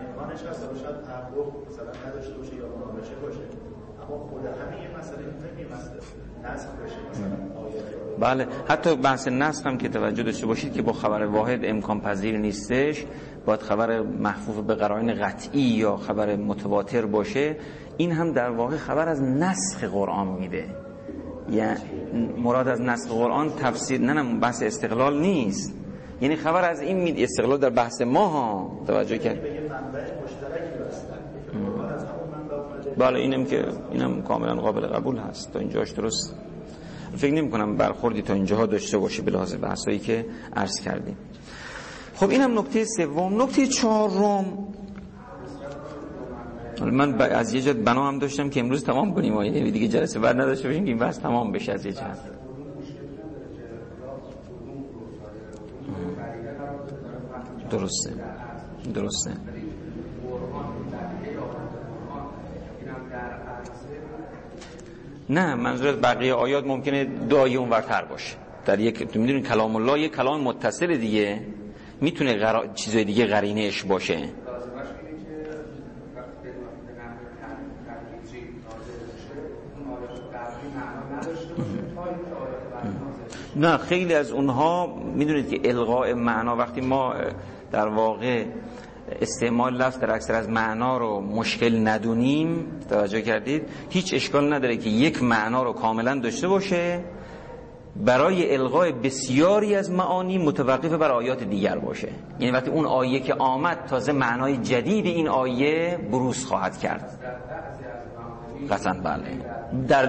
امکانش هست و شاید تحقق مثلا نداشته باشه یا مناقشه باشه. اما خود همین یه مسئله مهمی مسئله نسخ بشه مثلا بله. حتی بحث نسخ هم که توجه داشته باشید که با خبر واحد امکان پذیر نیستش باید خبر محفوظ به قرائن قطعی یا خبر متواتر باشه. این هم در واقع خبر از نسخ قرآن میده. یعنی مراد از نسخ قرآن تفسیر نه نه بحث استقلال نیست. یعنی خبر از این میده استقلال در بحث ما ها توجه کرد. بله اینم که اینم کاملا قابل قبول هست. تا اینجاش درست. فکر نمی کنم برخوردی تا اینجاها داشته باشه به لحاظ بحثایی که عرض کردیم. خب اینم نکته سوم. نکته چهارم. من از یه جد بنا هم داشتم که امروز تمام کنیم. و دیگه جلسه بعد نداشته باشیم که این بحث تمام بشه از یه جد درسته. درسته. نه منظور بقیه آیات ممکنه دعای اون ورتر باشه. در یک می‌دونید کلام الله یک کلام متصل دیگه. می‌تونه غرا... چیزای دیگه قرینش باشه. نه خیلی از اونها می‌دونید که القاء معنا وقتی ما در واقع استعمال لفظ در اکثر از معنا رو مشکل ندونیم. توجه کردید؟ هیچ اشکال نداره که یک معنا رو کاملا داشته باشه. برای الغای بسیاری از معانی متوقف بر آیات دیگر باشه. یعنی وقتی اون آیه که آمد تازه معنای جدید این آیه بروز خواهد کرد. قطعا بله. در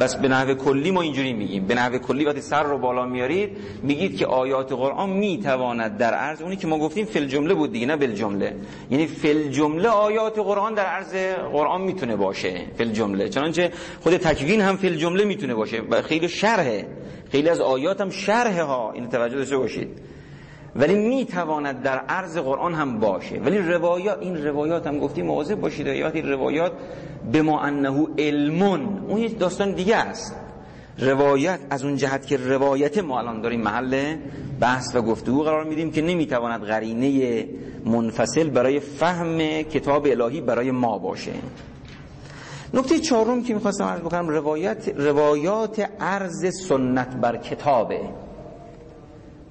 بس به نحو کلی ما اینجوری میگیم. به نحو کلی وقتی سر رو بالا میارید میگید که آیات قرآن می‌تواند در عرض اونی که ما گفتیم فل جمله بود دیگه نه بل جمله یعنی فل جمله آیات قرآن در عرض قرآن می‌تونه باشه. فل جمله چنانچه خود تکوین هم فل جمله می‌تونه باشه. خیلی شرحه. خیلی از آیات هم شرحه ها. این توجه داشته باشید. ولی می‌تواند در عرض قرآن هم باشه. ولی روایات این روایات هم گفتیم مواظب باشید روایات این روایات به ما انه علمون. اون یه داستان دیگه است. روایت از اون جهت که روایت ما الان داریم محل بحث و گفتگو قرار میدیم که نمی‌تواند قرینه منفصل برای فهم کتاب الهی برای ما باشه. نکته چهارم که می‌خواستم عرض بکنم روایت روایات عرض سنت بر کتابه.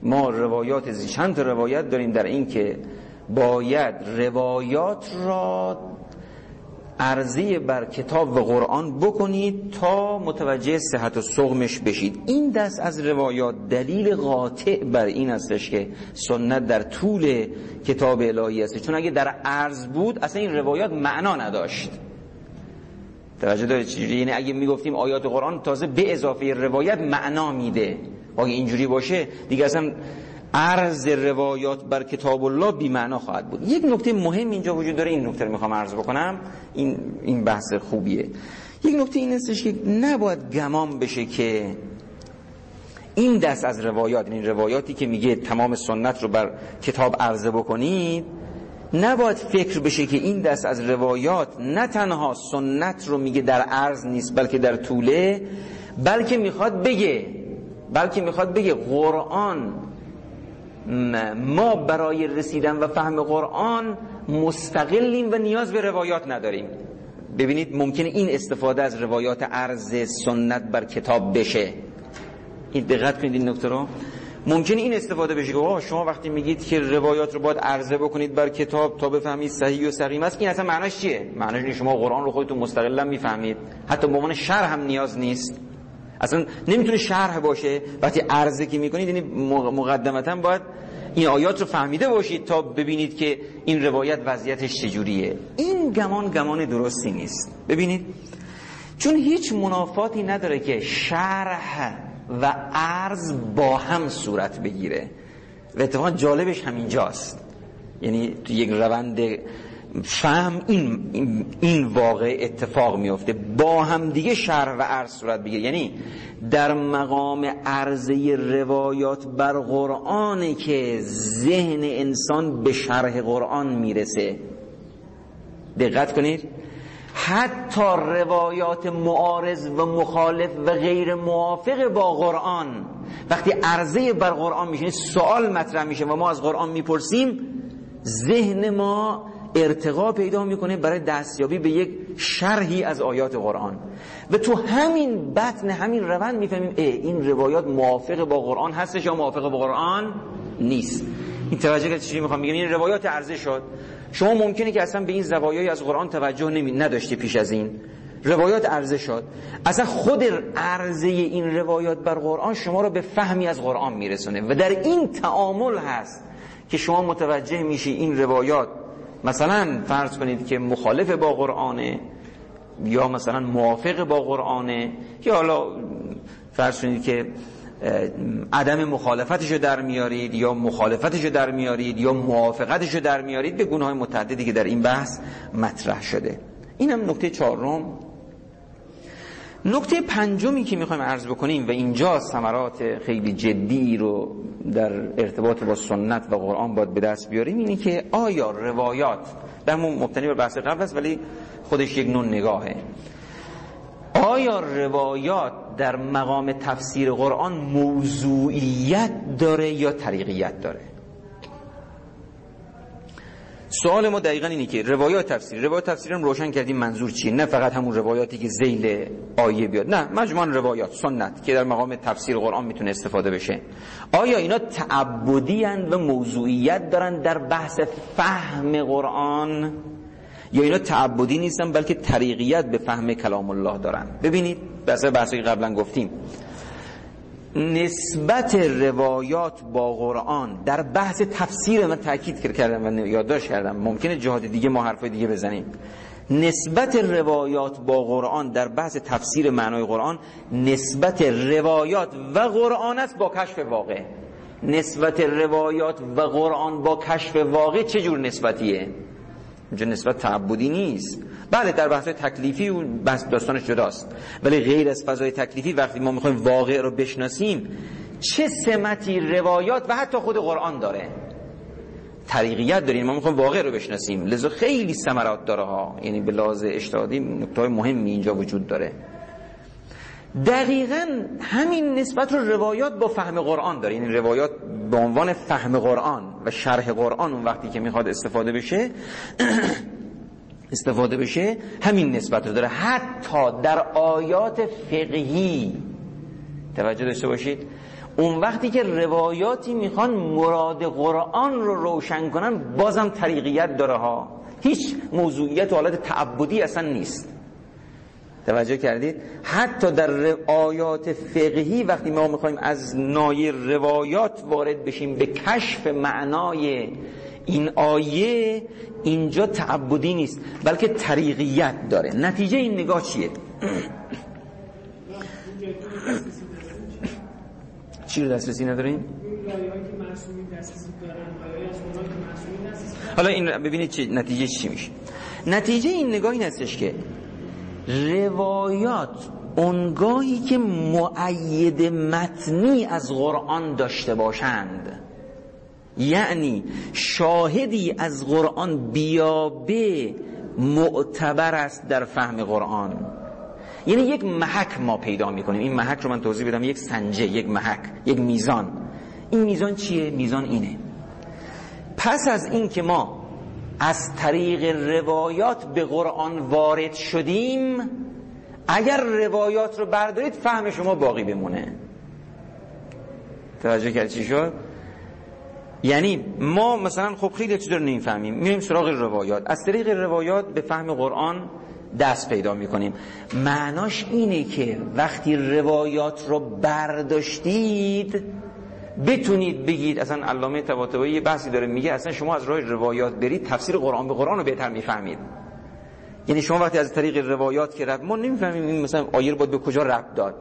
ما روایات چند روایت داریم در این که باید روایات را عرضی بر کتاب و قرآن بکنید تا متوجه صحت و سقمش بشید. این دست از روایات دلیل قاطع بر این استش که سنت در طول کتاب الهی است. چون اگه در عرض بود اصلا این روایات معنا نداشت. توجه دارید یعنی اگه می‌گفتیم آیات قرآن تازه به اضافه روایت معنا میده. اگه اینجوری باشه دیگه اصلا عرض روایات بر کتاب الله بی معنا خواهد بود. یک نکته مهم اینجا وجود داره این نکته رو می‌خوام عرض بکنم. این این بحث خوبیه. یک نکته این استش که نباید گمان بشه که این دست از روایات این روایاتی که میگه تمام سنت رو بر کتاب عرضه بکنید نباید فکر بشه که این دست از روایات نه تنها سنت رو میگه در عرض نیست بلکه در طوله بلکه می‌خواد بگه بلکه می‌خواد بگه قرآن ما برای رسیدن و فهم قرآن مستقلیم و نیاز به روایات نداریم. ببینید ممکنه این استفاده از روایات عرض سنت بر کتاب بشه. این دقت کنید این نکته رو. ممکنه این استفاده بشه که شما وقتی میگید که روایات رو باید عرضه بکنید بر کتاب تا بفهمید صحیح و سقیم است این اصلا معناش چیه؟ معناش شما قرآن رو خودتون مستقلا می‌فهمید. حتی به عنوان شرح هم نیاز نیست. اصلا نمی‌تونه شرح باشه. وقتی عرضه که می‌کنید یعنی مقدمتا باید این آیات رو فهمیده باشید تا ببینید که این روایت وضعیتش چجوریه. این گمان گمان درستی نیست. ببینید چون هیچ منافاتی نداره که شرح و عرض با هم صورت بگیره. و اتفاقا جالبش همینجاست. یعنی تو یک روند فهم این, این واقع اتفاق میفته با هم دیگه شرح و عرض صورت بگیره. یعنی در مقام عرضه روایات بر قرآنه که ذهن انسان به شرح قرآن می‌رسه. دقت کنید. حتی روایات معارض و مخالف و غیر موافق با قرآن وقتی عرضه بر قرآن میشه سوال مطرح میشه و ما از قرآن می‌پرسیم ذهن ما ارتقا پیدا می‌کنه برای دستیابی به یک شرحی از آیات قرآن. و تو همین بطن همین روند می‌فهمیم این روایات موافق با قرآن هستش یا موافق با قرآن نیست. این توجه که چیزی می‌خوام بگم این روایات عرضه شد. شما ممکنه که اصلا به این زوایای از قرآن توجه نمی نداشتی پیش از این. روایات عرضه شد. اصلا خود عرضه این روایات بر قرآن شما رو به فهمی از قرآن میرسونه. و در این تعامل هست که شما متوجه میشی این روایات مثلا فرض کنید که مخالف با قرآنه یا مثلا موافق با قرآنه یا حالا فرض کنید که عدم مخالفتشو در میارید یا مخالفتشو در میارید یا موافقتشو در میارید به های متعددی که در این بحث مطرح شده. اینم نکته چهارم. نکته پنجمی که می‌خوایم عرض بکنیم و اینجا ثمرات خیلی جدی رو در ارتباط با سنت و قرآن باید به دست بیاریم اینه که آیا روایات در مبتنی بر بحث قبل است ولی خودش یک نوع نگاهه. آیا روایات در مقام تفسیر قرآن موضوعیت داره یا طریقیت داره؟ سوال ما دقیقا اینه که روایات تفسیر روایات تفسیر هم روشن کردیم منظور چیه؟ نه فقط همون روایاتی که زیل آیه بیاد. نه مجموعا روایات سنت که در مقام تفسیر قرآن می‌تونه استفاده بشه. آیا اینا تعبدی و موضوعیت دارن در بحث فهم قرآن؟ یا اینا تعبدی نیستن بلکه طریقیت به فهم کلام الله دارن؟ ببینید بحث بحثی قبلا گفتیم. نسبت روایات با قرآن در بحث تفسیر من تاکید کردم و یادداشت کردم. ممکنه جهاد دیگه ما حرفای دیگه بزنیم. نسبت روایات با قرآن در بحث تفسیر معنای قرآن نسبت روایات و قرآن است با کشف واقع. نسبت روایات و قرآن با کشف واقع چه جور نسبتیه؟ اینجا نسبت تعبدی نیست. بله در بحث تکلیفی و بحث داستانش جداست. ولی غیر از فضای تکلیفی وقتی ما می‌خوایم واقع رو بشناسیم چه سمتی روایات و حتی خود قرآن داره؟ طریقیت داریم ما می‌خوایم واقع رو بشناسیم. لذا خیلی ثمرات داره ها. یعنی به لحاظ اجتهادی نکته مهمی اینجا وجود داره. دقیقا همین نسبت رو روایات با فهم قرآن داره. یعنی روایات به عنوان فهم قرآن و شرح قرآن اون وقتی که می‌خواد استفاده بشه استفاده بشه همین نسبت رو داره. حتی در آیات فقهی توجه داشته باشید اون وقتی که روایاتی می‌خوان مراد قرآن رو روشن کنن بازم طریقیت داره ها. هیچ موضوعیت و حالت تعبدی اصلا نیست. توجه کردید؟ حتی در آیات فقهی وقتی ما می‌خوایم از نای روایات وارد بشیم به کشف معنای این آیه اینجا تعبدی نیست بلکه طریقیت داره. نتیجه این نگاه چیه؟ چی رو دسترسی نداریم؟ حالا این ببینید چی نتیجه چی میشه. نتیجه این نگاه این هستش که روایات اونگاهی که معید متنی از قرآن داشته باشند. یعنی شاهدی از قرآن بیابه معتبر است در فهم قرآن. یعنی یک محک ما پیدا می‌کنیم. این محک رو من توضیح بدم. یک سنجه یک محک یک میزان. این میزان چیه؟ میزان اینه. پس از این که ما از طریق روایات به قرآن وارد شدیم. اگر روایات رو بردارید فهم شما باقی بمونه. توجه کرد چی شد؟ یعنی ما مثلا خب خیلی چیز رو نمی‌فهمیم. میریم سراغ روایات. از طریق روایات به فهم قرآن دست پیدا می‌کنیم. معناش اینه که وقتی روایات رو برداشتید بتونید بگید اصلا علامه طباطبایی یه بحثی داره میگه اصلا شما از راه روایات برید تفسیر قرآن به قرآن رو بهتر می‌فهمید. یعنی شما وقتی از طریق روایات که رب ما نمی‌فهمیم این مثلا آیر باید به کجا رب داد.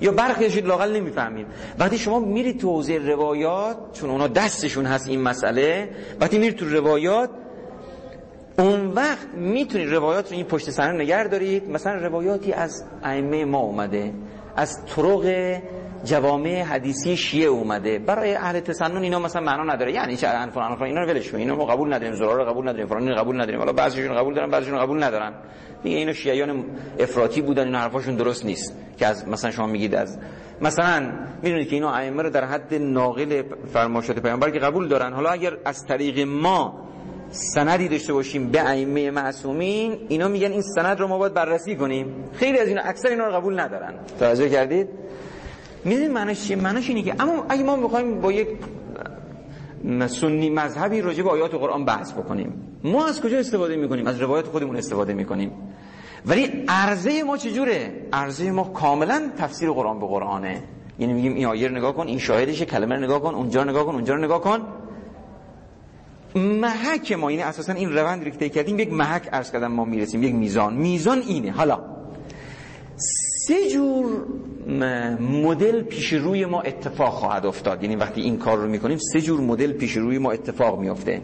یا برخیشید لاقل نمی‌فهمیم. وقتی شما میرید تو حوزه روایات چون اونا دستشون هست این مسئله وقتی میرید تو روایات اون وقت می‌تونید روایات رو این پشت سر نگر دارید. مثلا روایاتی از ائمه ما اومده از طرق جوامع حدیثی شیعه اومده. برای اهل تسنن اینا مثلا معنا نداره. یعنی چه فلان فلان اینا رو ولش اینا ما قبول نداریم زرار رو قبول نداریم فلان قبول نداریم. حالا بعضیشون قبول دارن بعضیشون قبول ندارن. دیگه اینا شیعیان افراطی بودن اینا حرفاشون درست نیست. که از مثلا شما میگید از مثلا می‌دونید که اینا ائمه رو در حد ناقل فرمایشات پیامبر که قبول دارن. حالا اگر از طریق ما سندی داشته باشیم به ائمه معصومین اینا میگن این سند رو ما باید بررسی کنیم. خیلی از اینا اکثر اینا رو قبول ندارن. توجه کردید؟ می‌دونید معنیش چیه؟ معنیش اینه که اما اگه ما می‌خوایم با یک سنی مذهبی راجع به آیات قرآن بحث بکنیم ما از کجا استفاده می‌کنیم؟ از روایت خودمون استفاده می‌کنیم. ولی عرضه ما چجوره؟ عرضه ما کاملا تفسیر قرآن به قرآنه. یعنی میگیم این آیه رو نگاه کن این شاهدشه کلمه رو نگاه کن اونجا نگاه کن اونجا رو نگاه کن. محک ما اینه اساسا این روند رو که کردیم یک محک عرض کردم ما می‌رسیم یک میزان. میزان اینه. حالا سه جور مدل پیش روی ما اتفاق خواهد افتاد. یعنی وقتی این کار رو می‌کنیم سه جور مدل پیش روی ما اتفاق میافته.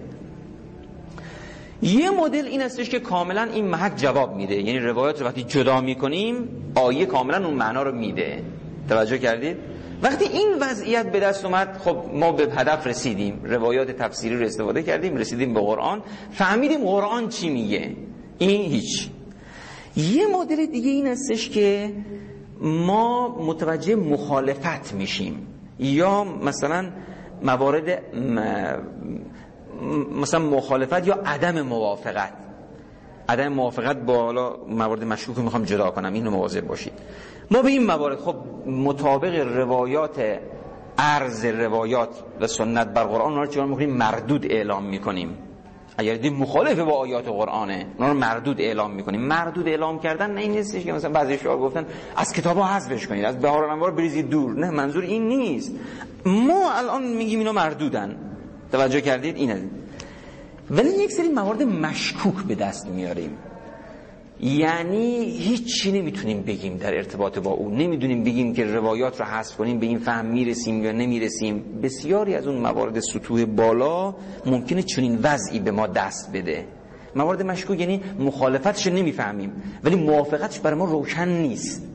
یه مدل این استش که کاملا این محک جواب میده. یعنی روایات رو وقتی جدا می‌کنیم آیه کاملا اون معنا رو میده. توجه کردید؟ وقتی این وضعیت به دست اومد خب ما به هدف رسیدیم. روایات تفسیری رو استفاده کردیم رسیدیم به قرآن. فهمیدیم قرآن چی میگه؟ این هیچ. یه مدل دیگه این هستش که ما متوجه مخالفت میشیم. یا مثلا موارد مثلا مخالفت یا عدم موافقت. عدم موافقت با حالا موارد مشکوک می‌خوام جدا کنم. اینو مواظب باشید. ما به این موارد خب مطابق روایات عرض روایات و سنت بر قرآن رو چیکار مردود اعلام می‌کنیم. اگر دید مخالف با آیات قرآنه اونا رو مردود اعلام می‌کنیم مردود اعلام کردن نه این نیستش که مثلا بعضی شما گفتن از کتابا حذفش کنید از بهار الانوار بریزید دور. نه منظور این نیست. ما الان میگیم اینا مردودن. توجه کردید؟ این ولی یک سری موارد مشکوک به دست میاریم. یعنی هیچی نمی‌تونیم بگیم در ارتباط با او. نمی‌دونیم بگیم که روایات رو حذف کنیم به این فهم می‌رسیم یا نمی‌رسیم. بسیاری از اون موارد سطوح بالا ممکنه چنین وضعی به ما دست بده. موارد مشکوک یعنی مخالفتش نمی‌فهمیم ولی موافقتش برای ما روشن نیست.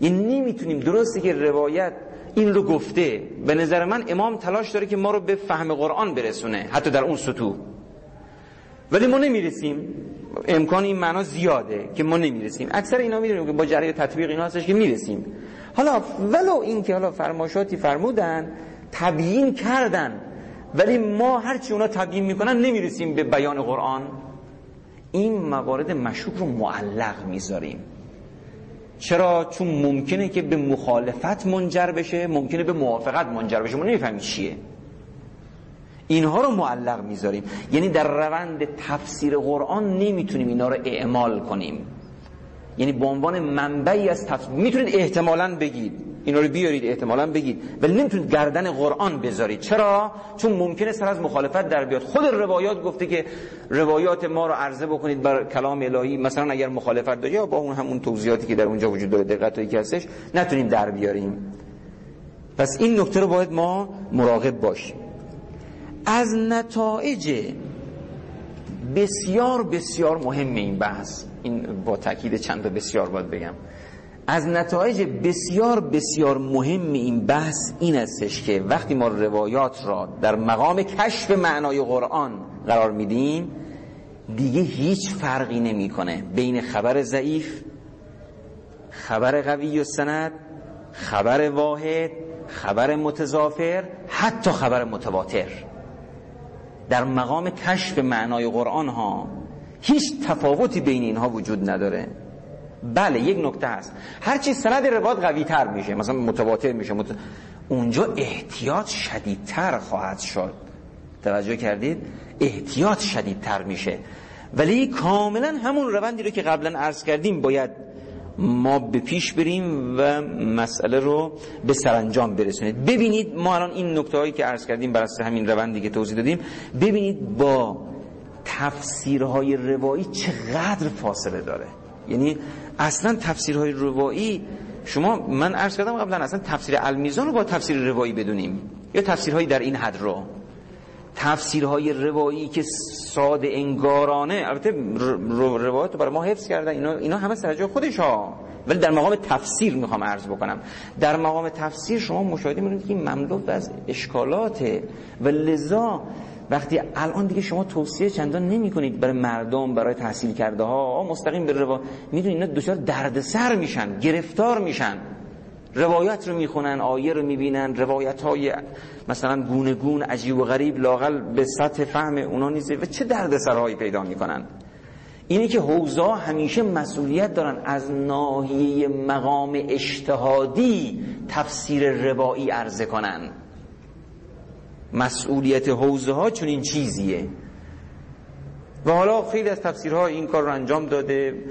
یعنی نمی‌تونیم درسته که روایت این رو گفته به نظر من امام تلاش داره که ما رو به فهم قرآن برسونه حتی در اون سطوح. ولی ما نمی‌رسیم. امکان این معنا زیاده که ما نمی‌رسیم. اکثر اینا می‌دونیم که با جریان تطبیق اینا هستش که می‌رسیم. حالا ولو این که حالا فرماشاتی فرمودن تبیین کردن ولی ما هرچی اونا تبیین می‌کنن نمی‌رسیم به بیان قرآن. این موارد مشکوک رو معلق می‌ذاریم. چرا؟ چون ممکنه که به مخالفت منجر بشه ممکنه به موافقت منجر بشه. ما نمی‌فهمیم چیه. اینها رو معلق می‌ذاریم. یعنی در روند تفسیر قرآن نمی‌تونیم اینا رو اعمال کنیم. یعنی به عنوان منبعی از تفسیر می‌تونید احتمالا بگید. اینا رو بیارید احتمالا بگید. ولی نمی‌تونید گردن قرآن بذارید. چرا؟ چون ممکنه سر از مخالفت در بیاد. خود روایات گفته که روایات ما رو عرضه بکنید بر کلام الهی. مثلا اگر مخالفت داره یا با اون همون توضیحاتی که در اونجا وجود داره دقت که هستش نتونیم در بیاریم. پس این نکته رو باید ما مراقب باشیم. از نتایج بسیار بسیار مهم این بحث این با تاکید چند تا بسیار باید بگم. از نتایج بسیار بسیار مهم این بحث این استش که وقتی ما روایات را در مقام کشف معنای قرآن قرار میدیم دیگه هیچ فرقی نمی‌کنه بین خبر ضعیف خبر قوی و سند خبر واحد خبر متضافر حتی خبر متواتر. در مقام کشف معنای قرآن ها هیچ تفاوتی بین اینها وجود نداره. بله یک نکته هست. هرچی سند روایت قوی تر میشه مثلا متواتر میشه مت... اونجا احتیاط شدیدتر خواهد شد. توجه کردید؟ احتیاط شدیدتر میشه. ولی کاملا همون روندی رو که قبلا عرض کردیم باید ما به پیش بریم و مسئله رو به سرانجام برسونید. ببینید ما الان این نکته هایی که عرض کردیم بر اساس همین روندی که توضیح دادیم ببینید با تفسیرهای روایی چقدر فاصله داره. یعنی اصلا تفسیرهای روایی شما من عرض کردم قبلا اصلا تفسیر المیزان رو با تفسیر روایی بدونیم یا تفسیرهایی در این حد رو. تفسیرهای روایی که ساده انگارانه البته روایت رو برای ما حفظ کردن اینا, اینا همه سر جای خودش ها ولی در مقام تفسیر می‌خوام عرض بکنم. در مقام تفسیر شما مشاهده می‌کنید که مملو از اشکالاته. و لذا وقتی الان دیگه شما توصیه چندان نمی کنید برای مردم برای تحصیل کرده ها مستقیم به روا می‌دونید اینا دچار دردسر میشن گرفتار میشن. روایت رو می‌خونن آیه رو می‌بینن روایت های مثلا گونه گون عجیب و غریب لاقل به سطح فهم اونا نیزه. و چه دردسرهایی پیدا می‌کنن؟ اینه که حوزا همیشه مسئولیت دارن از ناحیه مقام اجتهادی تفسیر روایی عرضه کنن. مسئولیت حوزه ها چون این چیزیه. و حالا خیلی از تفسیرها این کار رو انجام داده.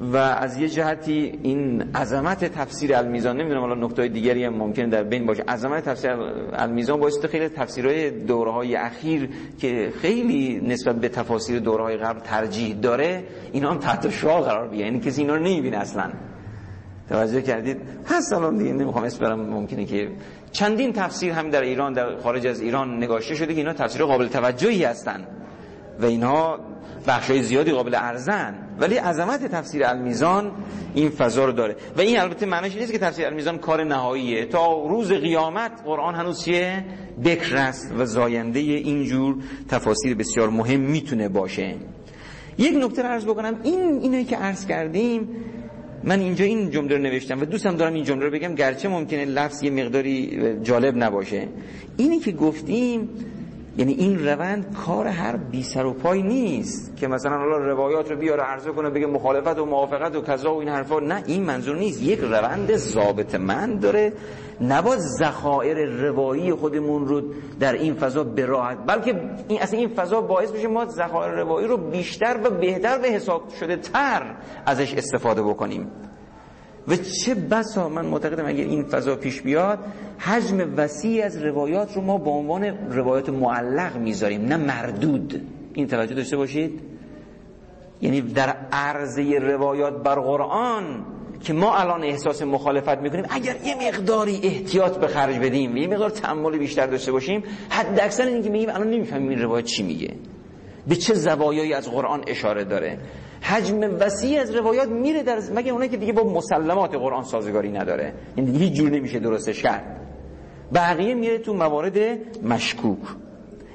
و از یه جهتی این عظمت تفسیر المیزان نمی‌دونم حالا نکته دیگری هم ممکن در بین باشه. عظمت تفسیر المیزان باعث خیلی تفسیرهای دوره های اخیر که خیلی نسبت به تفاسیر دوره های قبل ترجیح داره اینا هم تحت شعار قرار بگیره یعنی کسی اینا رو نمی‌بینه اصلا. توجه کردید؟ هست الان دیگه نمی‌خوام اسم ممکنه که چندین تفسیر هم در ایران در خارج از ایران نگاشته شده که اینا تفسیر قابل توجهی هستن. و اینها بخشای زیادی قابل ارزن. ولی عظمت تفسیر المیزان این فضا رو داره. و این البته معنیش نیست که تفسیر المیزان کار نهاییه. تا روز قیامت قرآن هنوز چیه بکر است و زاینده اینجور تفاسیر بسیار مهم می‌تونه باشه. یک نکته رو عرض بکنم. این اینایی که عرض کردیم من اینجا این جمله رو نوشتم و دوستم دارم این جمله رو بگم گرچه ممکنه لفظ یه مقداری جالب نباشه. اینی که گفتیم یعنی این روند کار هر بی سر و پای نیست که مثلا حالا روایات رو بیاره عرضه کنه بگه مخالفت و موافقت و کذا و این حرفا. نه این منظور نیست. یک روند ضابط من داره. نباید ذخایر روایی خودمون رو در این فضا براحت بلکه این اصلا این فضا باعث بشه ما ذخایر روایی رو بیشتر و بهتر به حساب شده تر ازش استفاده بکنیم. و چه بسا من معتقدم اگر این فضا پیش بیاد حجم وسیع از روایات رو ما به عنوان روایات معلق می‌ذاریم نه مردود. این توجه داشته باشید؟ یعنی در عرضه روایات بر قرآن که ما الان احساس مخالفت می‌کنیم اگر یه مقداری احتیاط به خرج بدیم یه مقدار تحمل بیشتر داشته باشیم حد اکثر این که میگیم الان نمی‌فهمیم این روایت چی میگه. به چه زوایایی از قرآن اشاره داره. حجم وسیع از روایات میره در مگه اونایی که دیگه با مسلمات قرآن سازگاری نداره؟ این یعنی دیگه هیچ جور نمیشه درستش کرد. بقیه میره تو موارد مشکوک.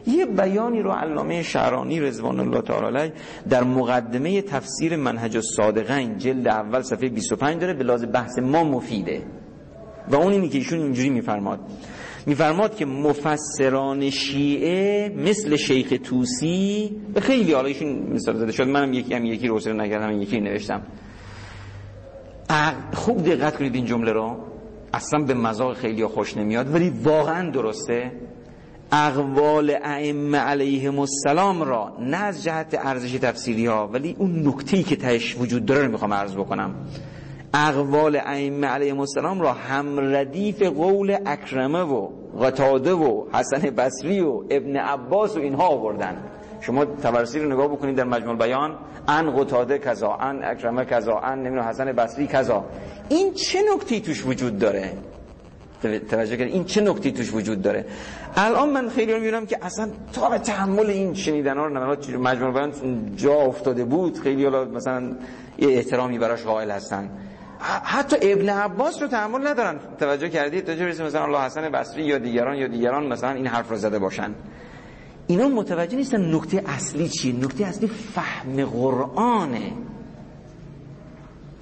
یه بیانی رو علامه شعرانی رضوان الله تعالی در مقدمه تفسیر منهج الصادقین جلد اول صفحه 25 داره به لحاظ بحث ما مفیده. و اون اینی که ایشون اینجوری میفرماد. میفرماد که مفسران شیعه مثل شیخ توسی به خیلی حالا ایشون مثال زده شد منم یکی هم یکی رو نکردم یکی نوشتم. خوب دقت کنید این جمله رو. اصلا به مذاق خیلی خوش نمیاد ولی واقعا درسته. اقوال ائمه علیهم السلام را نه از جهت ارزش تفسیری ها ولی اون نکته که تهش وجود داره رو می‌خوام عرض بکنم. اقوال ائمه علیهم السلام را هم ردیف قول اکرمه و قتاده و حسن بصری و ابن عباس و اینها آوردن. شما تبرسی رو نگاه بکنید در مجموع بیان. ان قتاده کذا ان اکرمه کذا ان نمی‌دونم حسن بصری کذا. این چه نکته توش وجود داره؟ توجه کنید این چه نکته توش وجود داره؟ الان من خیلی رو می‌بینم که اصلا تا به تحمل این شنیدن ها رو مجموع بیان جا افتاده بود. خیلی حالا مثلا یه احترامی براش قائل هستن. حتی ابن عباس رو تحمل ندارن. توجه کردید؟ تا جوری مثلا الله حسن بصری یا دیگران یا دیگران مثلا این حرف رو زده باشن. اینا متوجه نیستن نکته اصلی چیه. نکته اصلی فهم قرآنه.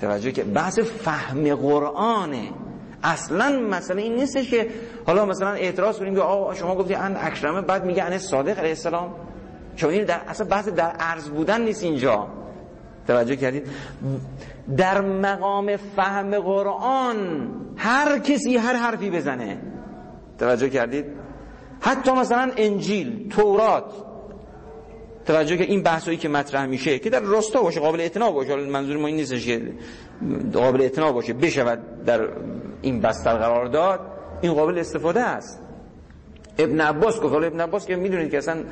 توجه که بحث فهم قرآنه. اصلا مثلا این نیستش که حالا مثلا اعتراض کنیم که شما گفتی ان اکرمه بعد میگه ان صادق علیه السلام. شما این در اصلا بحث در عرض بودن نیست اینجا. توجه کردید؟ در مقام فهم قرآن هر کسی هر حرفی بزنه. توجه کردید؟ حتی مثلا انجیل تورات. توجه که این بحثایی که مطرح میشه که در راستا باشه قابل اعتنا باشه. منظور ما این نیستش که قابل اعتنا باشه بشود در این بستر قرار داد این قابل استفاده است. ابن عباس گفت ابن عباس که می‌دونید که اصلا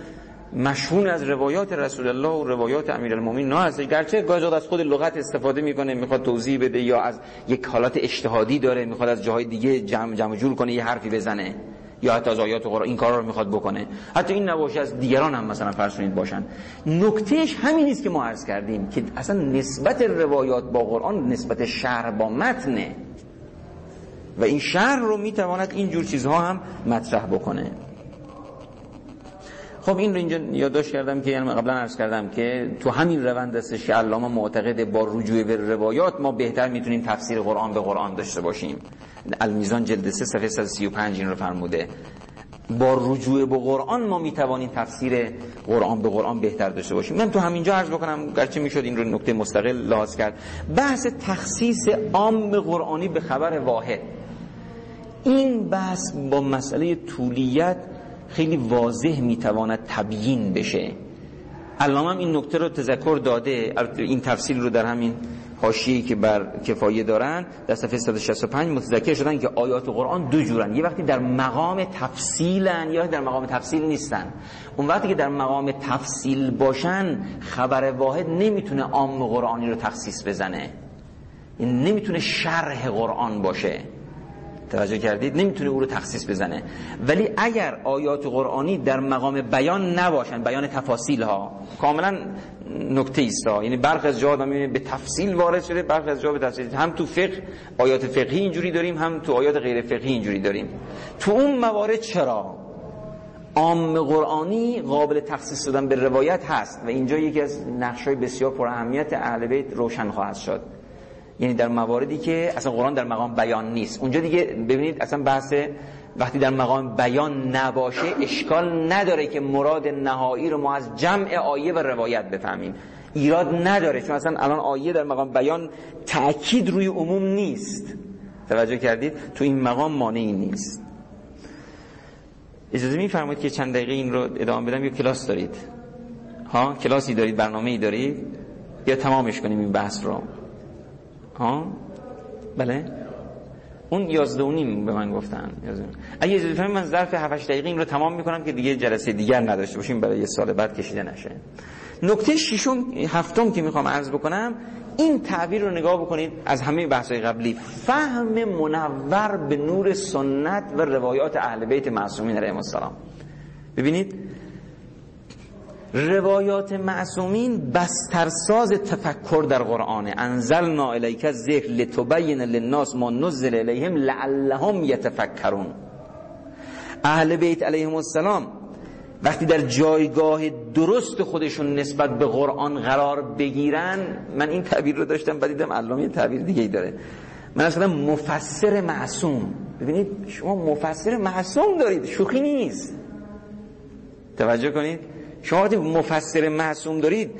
مشهون از روایات رسول الله و روایات نه هستش گرچه گاهی از خود لغت استفاده می‌کنه می‌خواد توضیح بده یا از یک حالات اجتهادی داره می‌خواد از جاهای دیگه جمع جمع جور کنه یه حرفی بزنه یا حتی از آیات قرآن این کارا رو می‌خواد بکنه. حتی این نباشه از دیگران هم مثلا فرض باشن. نکتهش همین نیست که ما عرض کردیم که اصلا نسبت روایات با قرآن نسبت شهر با متنه. و این شهر رو می‌تواند اینجور چیزها هم مطرح بکنه. خب این رو اینجا یادداشت کردم که یعنی قبلا عرض کردم که تو همین روند است که علامه معتقد با رجوع به روایات ما بهتر می‌تونیم تفسیر قرآن به قرآن داشته باشیم. المیزان جلد 3 صفحه 135 این رو فرموده. با رجوع به قرآن ما می‌توانیم تفسیر قرآن به قرآن بهتر داشته باشیم. من تو همینجا عرض بکنم گرچه می‌شد این رو نکته مستقل لحاظ کرد. بحث تخصیص عام قرآنی به خبر واحد. این بحث با مسئله طولیت خیلی واضح می‌تواند تبیین بشه. علامه این نکته رو تذکر داده این تفصیل رو در همین حاشیه‌ای که بر کفایه دارن در صفحه 165 متذکر شدن که آیات قرآن دو جورن. یه وقتی در مقام تفصیلن یا در مقام تفصیل نیستن. اون وقتی که در مقام تفصیل باشن خبر واحد نمی‌تونه عام قرآنی رو تخصیص بزنه. این نمی‌تونه شرح قرآن باشه. توجه کردید نمی‌تونه او رو تخصیص بزنه. ولی اگر آیات قرآنی در مقام بیان نباشن بیان تفاصیل ها کاملا نکته است یعنی برخ از جا به تفصیل وارد شده برخ از جا به تفصیل. هم تو فقه آیات فقهی اینجوری داریم هم تو آیات غیر فقهی اینجوری داریم. تو اون موارد چرا؟ عام قرآنی قابل تخصیص دادن به روایت هست و اینجا یکی از نقشای بسیار پر اهمیت اهل بیت روشن خواهد شد. یعنی در مواردی که اصلا قرآن در مقام بیان نیست. اونجا دیگه ببینید اصلا بحث وقتی در مقام بیان نباشه اشکال نداره که مراد نهایی رو ما از جمع آیه و روایت بفهمیم. ایراد نداره چون اصلا الان آیه در مقام بیان تأکید روی عموم نیست. توجه کردید؟ تو این مقام مانعی نیست. اجازه میفرمایید که چند دقیقه این رو ادامه بدم؟ یا کلاس دارید؟ ها؟ کلاسی دارید؟ برنامه ای دارید؟ یا تمامش کنیم این بحث رو؟ ها؟ بله. اون یازده و نیم به من گفتن اگه اجازه من ظرف 7 دقیقه این رو تمام می‌کنم که دیگه جلسه دیگر نداشته باشیم برای یه سال بعد کشیده نشه. نکته ششم هفتم که می‌خوام عرض بکنم این تعبیر رو نگاه بکنید از همه بحث‌های قبلی. فهم منور به نور سنت و روایات اهل بیت معصومین علیهم السلام. ببینید روایات معصومین بسترساز تفکر در قرآن انزلنا الیک ذکر لتبین للناس ما نزل الیهم لعلهم یتفکرون. اهل بیت علیهم السلام وقتی در جایگاه درست خودشون نسبت به قرآن قرار بگیرن من این تعبیر رو داشتم بعد دیدم علامه یه تعبیر دیگه ای داره. من اصلا مفسر معصوم. ببینید شما مفسر معصوم دارید شوخی نیست. توجه کنید. شما مفسر معصوم دارید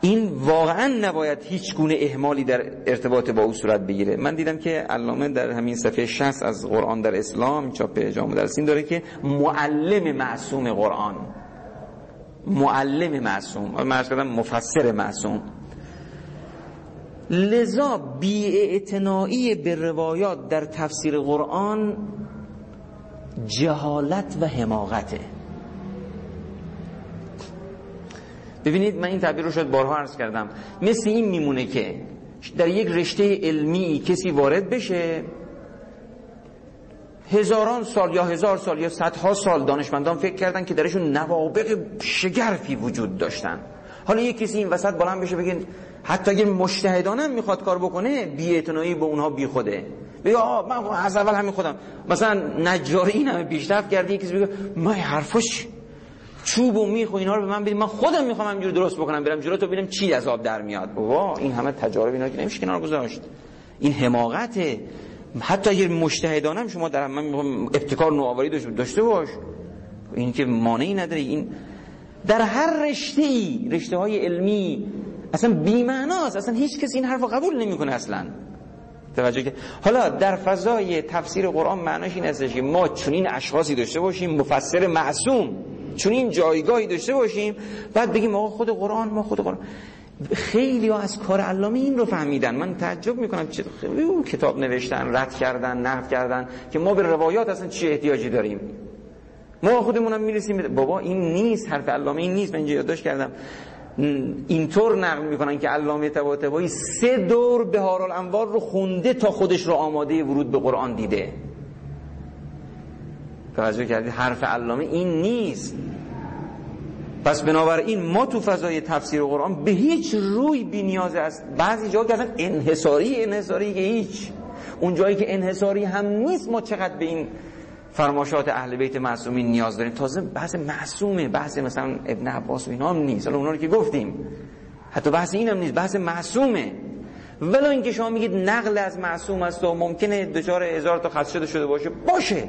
این واقعا نباید هیچ گونه اهمالی در ارتباط با او صورت بگیره. من دیدم که علامه در همین صفحه 60 از قرآن در اسلام چاپ جامع در سین داره که معلم معصوم قرآن. معلم معصوم. من کردم مفسر معصوم. لذا بیاعتنایی به روایات در تفسیر قرآن جهالت و حماقته. ببینید من این تعبیر رو شاید بارها عرض کردم. مثل این میمونه که در یک رشته علمی کسی وارد بشه هزاران سال یا هزار سال یا صدها سال دانشمندان فکر کردن که درشون نوابق شگرفی وجود داشتن. حالا یک کسی این وسط بلند بشه بگه حتی اگر مجتهدانم می‌خواد کار بکنه بی‌اعتنایی به اونها بی خوده. بگه من از اول همین خودم. مثلا نجاری این همه پیشرفت کرده کسی بگه من حرفش چوب و میخ و اینا رو به من بدید من خودم می‌خوام همینجوری درست بکنم برم جلو تو ببینم چی از آب در میاد. وا این همه تجارب اینا که نمیشه کنار گذاشت. این حماقته حتی اگر مجتهدانم شما در من ابتکار نوآوری داشته باش. این که مانعی نداره. این در هر رشته ای رشته های علمی اصلا بی معناست اصلا هیچ کسی این حرف قبول نمی‌کنه اصلا. توجه که حالا در فضای تفسیر قرآن معناش این هستش که ما چنین اشخاصی داشته باشیم مفسر معصوم. چون این جایگاهی داشته باشیم بعد بگیم آقا خود قرآن ما خود قرآن. خیلی ها از کار علامه این رو فهمیدن. من تعجب می‌کنم چه اون کتاب نوشتن رد کردن نقد کردن که ما به روایات اصلا چه احتیاجی داریم؟ ما خودمونم می‌رسیم بابا این نیست حرف علامه این نیست. من اینجا یادداشت کردم. اینطور نقل می‌کنن که علامه طباطبایی سه دور بهار الانوار رو خونده تا خودش رو آماده ورود به قرآن دیده. توجه کردید حرف علامه این نیست. پس بنابراین ما تو فضای تفسیر قرآن به هیچ روی بی نیاز است بعضی جا که انحصاری انحصاری که هیچ. اون جایی که انحصاری هم نیست ما چقدر به این فرماشات اهل بیت معصومین نیاز داریم؟ تازه بحث معصومه بحث مثلا ابن عباس و اینا هم نیست. حالا اونا رو که گفتیم. حتی بحث اینم نیست بحث معصومه. ولی اینکه شما میگید نقل از معصوم است و ممکنه دچار هزار تا خدشه شده باشه باشه.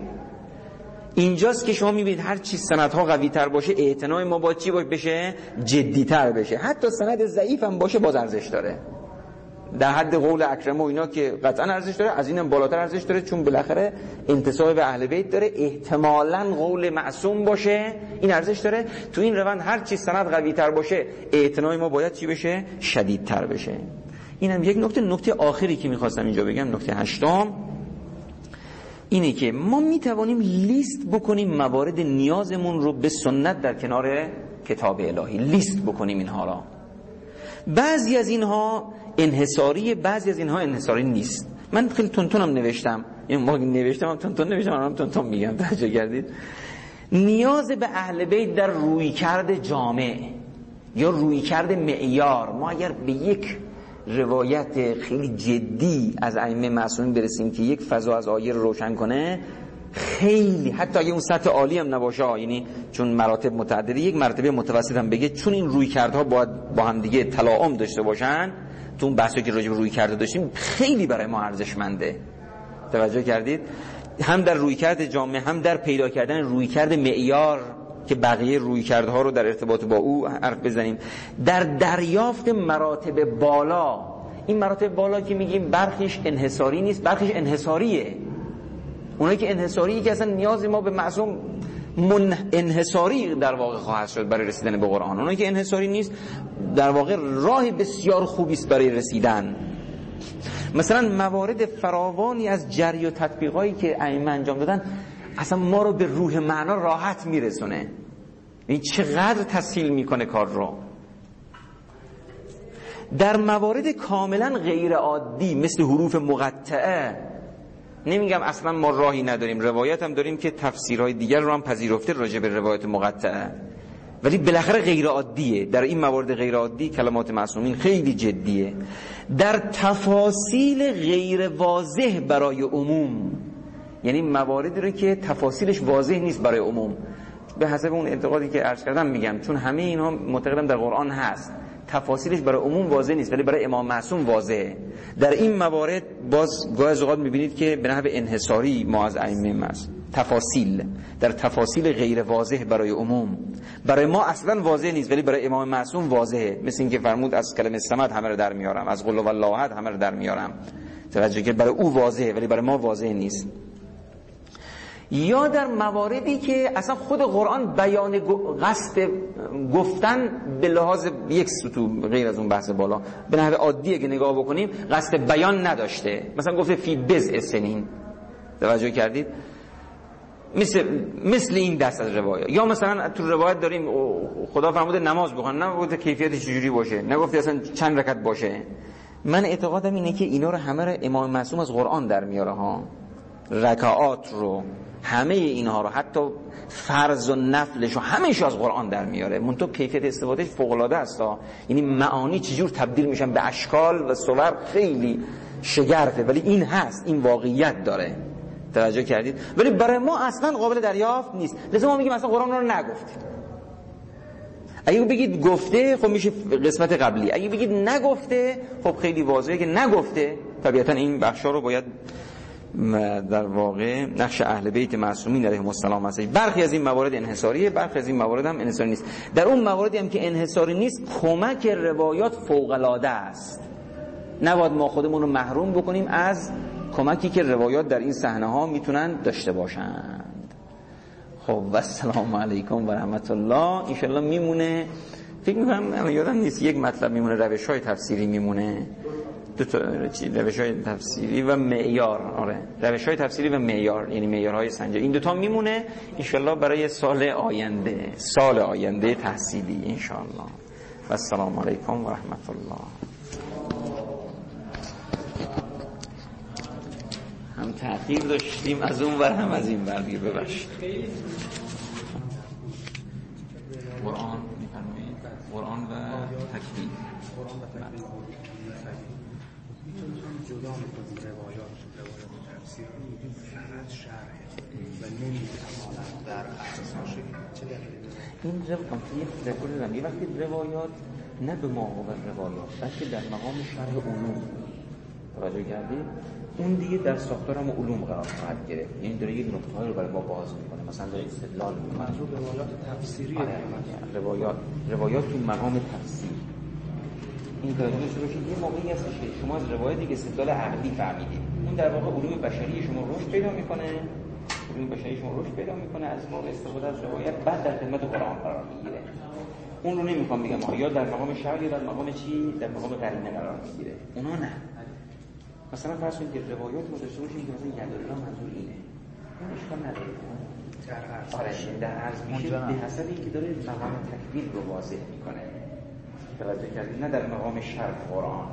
اینجاست که شما می‌بینید هر چی سندها قوی تر باشه اعتنای ما با چی باشه بشه؟ جدی تر بشه. حتی سند ضعیف هم باشه باز ارزش داره. در حد قول اکرم و اینا که قطعا ارزش داره از اینم بالاتر ارزش داره چون بالاخره انتصاب به اهل بیت داره. احتمالا قول معصوم باشه این ارزش داره. تو این روند هر چی سند قوی تر باشه اعتنای ما باید چی بشه؟ شدیدتر بشه. اینم یک نکته. نکته آخری که می‌خواستم اینجا بگم نکته هشتم. اینه که ما می توانیم لیست بکنیم موارد نیازمون رو به سنت در کنار کتاب الهی. لیست بکنیم اینها را. بعضی از اینها انحصاری بعضی از اینها انحصاری نیست. من خیلی تونتونم نوشتم. این ما نوشتم هم تونتون نوشتم هم تونتون میگم. توجه کردید؟ نیاز به اهل بیت در روی کرد جامع یا روی کرد معیار. ما اگر به یک روایت خیلی جدی از ائمه معصومین برسیم که یک فضا از آیه روشن کنه خیلی حتی اگه اون سطح عالی هم نباشه یعنی چون مراتب متعدده یک مرتبه متوسط هم بگه چون این روی کردها باید با هم دیگه تلاعم داشته باشن تو اون بحثی که راجع به روی کرده داشتیم خیلی برای ما ارزشمنده. توجه کردید؟ هم در روی کرد جامعه هم در پیدا کردن روی کرد معیار که بقیه روی ها رو در ارتباط با او حرف بزنیم. در دریافت مراتب بالا این مراتب بالا که میگیم برخیش انحصاری نیست برخیش انحصاریه. اونایی که انحصاری که اصلا نیاز ما به معصوم من انحصاری در واقع خواهد شد برای رسیدن به قرآن. اونایی که انحصاری نیست در واقع راه بسیار خوبی است برای رسیدن. مثلا موارد فراوانی از جری و تطبیقایی که ائمه انجام دادن اصلا ما رو به روح معنا راحت میرسونه. این چقدر تسهیل می‌کنه کار رو. در موارد کاملا غیر عادی مثل حروف مقطعه نمیگم اصلا ما راهی نداریم. روایت هم داریم که تفسیرهای دیگر رو هم پذیرفته راجع به روایت مقطعه. ولی بالاخره غیر عادیه. در این موارد غیر عادی کلمات معصومین خیلی جدیه. در تفاصیل غیر واضح برای عموم یعنی مواردی رو که تفاصیلش واضح نیست برای عموم. به حسب اون انتقادی که عرض کردم میگم چون همه اینها معتقدم در قرآن هست. تفاصیلش برای عموم واضح نیست ولی برای امام معصوم واضحه. در این موارد باز گاه از اوقات می‌بینید که به نحو انحصاری ما از ائمه است تفاصیل. در تفاصیل غیر واضح برای عموم. برای ما اصلا واضح نیست ولی برای امام معصوم واضحه. مثل اینکه فرمود از کلمه سمت همه رو در میارم از قل و همه رو در میارم. توجه که برای او واضحه ولی برای ما واضح نیست. یا در مواردی که اصلا خود قرآن بیان قصد گفتن به لحاظ یک سطو غیر از اون بحث بالا به نحو عادیه که نگاه بکنیم قصد بیان نداشته. مثلا گفته فی بز سنین. توجه کردید؟ مثل مثل این دست از روایات. یا مثلا تو روایت داریم خدا فرموده نماز بخوان. نه گفته کیفیتش چجوری باشه؟ نه گفته اصلا چند رکعت باشه؟ من اعتقادم اینه که اینا رو همه رو امام معصوم از قرآن در میاره ها. رکعات رو همه اینها رو حتی فرض و نفلش و همهش از قرآن در میاره. منتها کیفیت استفادهش فوق العاده است یعنی معانی چجور تبدیل میشن به اشکال و صور خیلی شگرفه. ولی این هست این واقعیت داره. توجه کردید؟ ولی برای ما اصلا قابل دریافت نیست. لذا ما میگیم اصلا قرآن رو نگفتید اگه بگید گفته خب میشه قسمت قبلی. اگه بگید نگفته خب خیلی واضحه که نگفته طبیعتا این بخشا رو باید در واقع نقش اهل بیت معصومین علیهم السلام هست برخی از این موارد انحصاریه برخی از این موارد هم انحصاری نیست. در اون مواردی هم که انحصاری نیست کمک روایات فوق العاده است. نباید ما خودمون رو محروم بکنیم از کمکی که روایات در این صحنه ها می‌تونن داشته باشند. خب و السلام علیکم و رحمت الله انشالله میمونه. فکر می‌کنم یادم نیست یک مطلب میمونه روش های تفسیری میمونه. دو تا روش های تفسیری و معیار آره. روش های تفسیری و معیار یعنی معیارهای سنجه این دوتا میمونه انشالله برای سال آینده سال آینده تحصیلی انشالله و السلام علیکم و رحمت الله هم تحقیق داشتیم از اون ور هم از این ور ببخشید قرآن قرآن و تکوین جدا می‌کنیم روایات روایات تفسیر میگیم فقط شرح و نمی‌تواند در اساس چه دلیلی این روایات یه وقتی روایات نه به مقابل روایات بلکه در مقام شرح علوم. توجه کردید اون دیگه در ساختار هم علوم قرار خواهد گرفت. یعنی داره یک نقطه رو برای ما باز می‌کنه. مثلا داره استدلال می‌کنه. منظور روایات تفسیری آره. روایات. روایات تو مقام تفسیر. این توجه داشته باشید یه موقعی هست که شما از روایتی که استدلال عقلی فهمیدید. اون در واقع علوم بشری شما رشد پیدا می‌کنه. علوم بشری شما رشد پیدا می‌کنه. از واقع استفاده از روایت بعد در خدمت قرآن قرار می‌گیره. اون رو نمی‌خوام بگم یا در مقام شرع یا در مقام چی؟ در مقام قرینه قرار می‌گیره. اونا نه. مثلا فرض کنید که روایات رو داشته باشیم که مثلا یدالله منظور اینه. اون اشکال نداره. در عرض آره در عرض میشه. به حسب اینکه داره مقام تکوین رو واضح می‌کنه. توجه کردید نه در مقام شرط قرآن.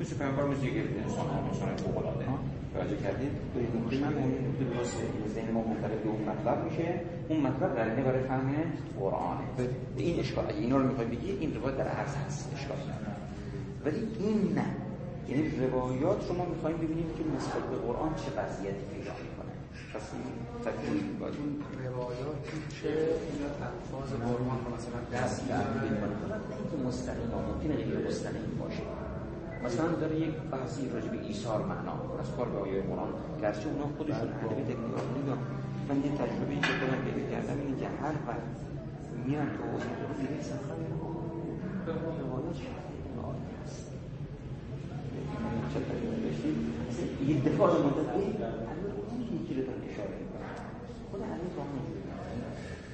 مثل پیامبر مثل یک انسان هم انسان فوق العاده توجه کردید؟ من اون درسته ذهن ما به اون مطلب میشه. اون مطلب قرینه برای فهم قرآنه. این اشکال اگه اینا رو می‌خوای بگی این روایت در عرض هست اشکال ولی این نه. یعنی روایات رو ما می‌خوایم ببینیم که نسبت به قرآن چه وضعیتی می‌کنه تکلیف باید. این روایاتی که الفاظ قرآن رو مثلا دست اینکه مستقیم ممکنه غیر مستقیم باشه. مثلا داره یک بحثی راجع به ایثار معنا از کار به آیه قرآن. گرچه اونا خودشون ادبی تکنیکالی دارن من یه تجربه که خودم پیدا کردم اینه که هر وقت میان تو رو دیگه صفحه روایات یه دفاع مدت یکی رو داره اشاره می‌کنه خود هم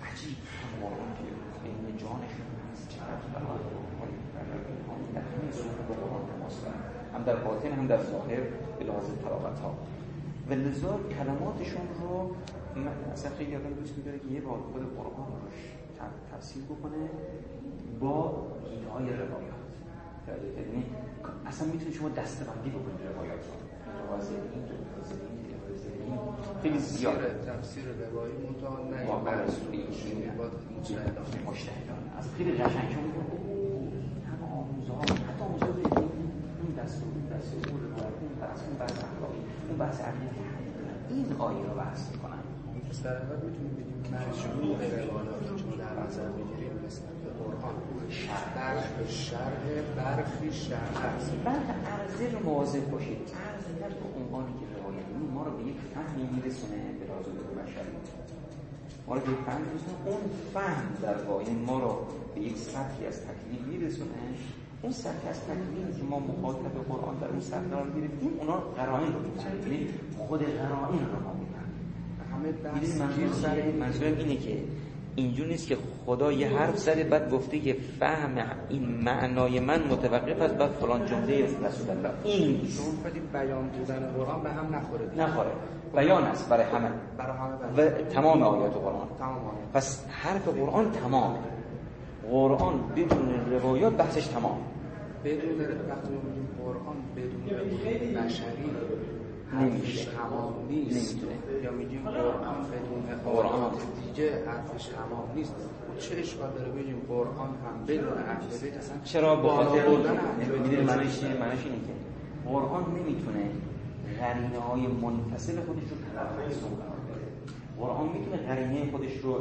عجیب هم که علم جانشون در هم در باطن هم در ظاهر به لحاظ تلاوت ها و لذا کلماتشون رو اصلا خیلی آدم دوست میداره که یه بار خود قرآن روش تفسیر بکنه با گیه های روایات یعنی اصلا می‌تونید شما دستبندی بکنید روایات رو خیلی زیاده تفسیر روایی منتها نه واقعا رسولی مجتهدان از خیلی قشنگ. شما همه آموزه ها حتی آموزه اون دستور دستور روایت اون بحث اون بحث اخلاقی اون بحث این آیه رو بحث می‌کنن. در حقیقت می‌تونیم بگیم مجموع روایات چون در نظر بگیریم نسبت به قرآن برخ شرح برخی شرح. است بعد عرضه رو مواظب باشید. عرضه در به عنوانی که ما رو به یک فهمی میرسونه به راز بشری ما. رو به یک فهم میرسونه. اون فهم در واقع ما رو به یک سطحی از تکلیف میرسونه. اون سطح از تکلیفی که ما مخاطب قرآن در اون سطح قرار گرفتیم اونا قرائن رو می‌فهمیم. یعنی خود قرائن رو ما می‌فهمیم. همه بحث گیر سر منظورم اینه که اینجور نیست که خدا یه حرف زده بعد گفته که فهم این معنای من متوقف است بعد فلان جمله رسول الله این نیست شما بیان بودن قرآن به هم نخوره. نخوره بیان است برای همه برای همه و تمام آیات قرآن تمام آیات. پس حرف قرآن تمامه قرآن بدون روایات بحثش تمام بدون وقتی قرآن بدون بشری نمیشه. تمام نیست. یا میگیم قرآن بدون قرآن. دیگه حرفش تمام نیست. و چه اشکال داره بگیم قرآن هم بدون اهل بیت اصلا چرا بالا خاطر چیه معنیش اینه که قرآن نمی‌تونه قرینه های منفصل خودش رو قرار بده قرآن می‌تونه قرینه خودش رو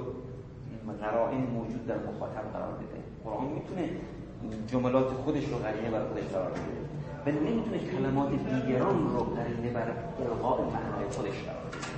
قرائن موجود در مخاطب قرار بده. قرآن می‌تونه جملات خودش رو قرینه برای خودش قرار بده. و نمی‌تونه کلمات دیگران رو قرینه برای القاء معنای خودش قرار بده.